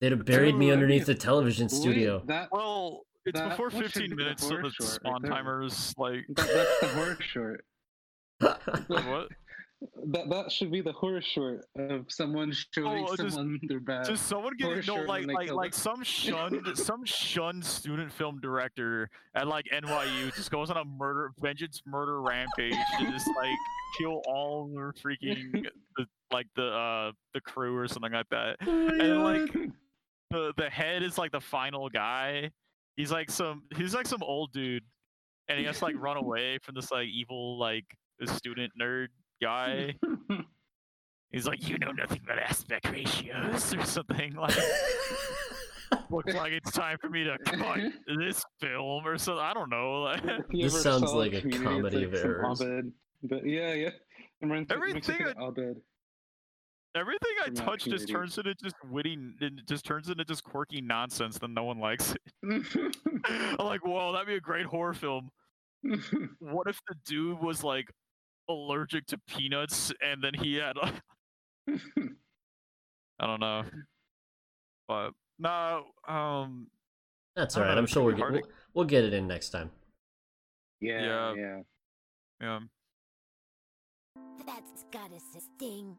They'd have buried me Dude, underneath the television Wait, studio. that, Well, it's That- before 15 minutes, so the short spawn right there. timers like that that's the horror short. what? That that should be the horror short of someone showing Oh, just- someone their bad. Just someone getting no like like like some shunned some shunned student film director at like NYU just goes on a murder vengeance murder rampage to just like kill all the freaking the, like the uh the crew or something like that. And like the the head is like the final guy. He's like some he's like some old dude, and he has to like run away from this like evil like student nerd guy. He's like, you know nothing about aspect ratios or something like. Looks like it's time for me to cut this film or something. I don't know. Like, This sounds like a comedy like of errors. Abed. But yeah, yeah. It reminds- it makes me Everything think of Abed. everything I From that touch just turns into just witty, it just turns into just quirky nonsense that no one likes. I'm like, whoa, that'd be a great horror film. What if the dude was like allergic to peanuts and then he had I don't know. But no, um That's I all don't right. know, I'm sure we'll get we'll, we'll get it in next time. yeah, Yeah. yeah. yeah. That's gotta sting.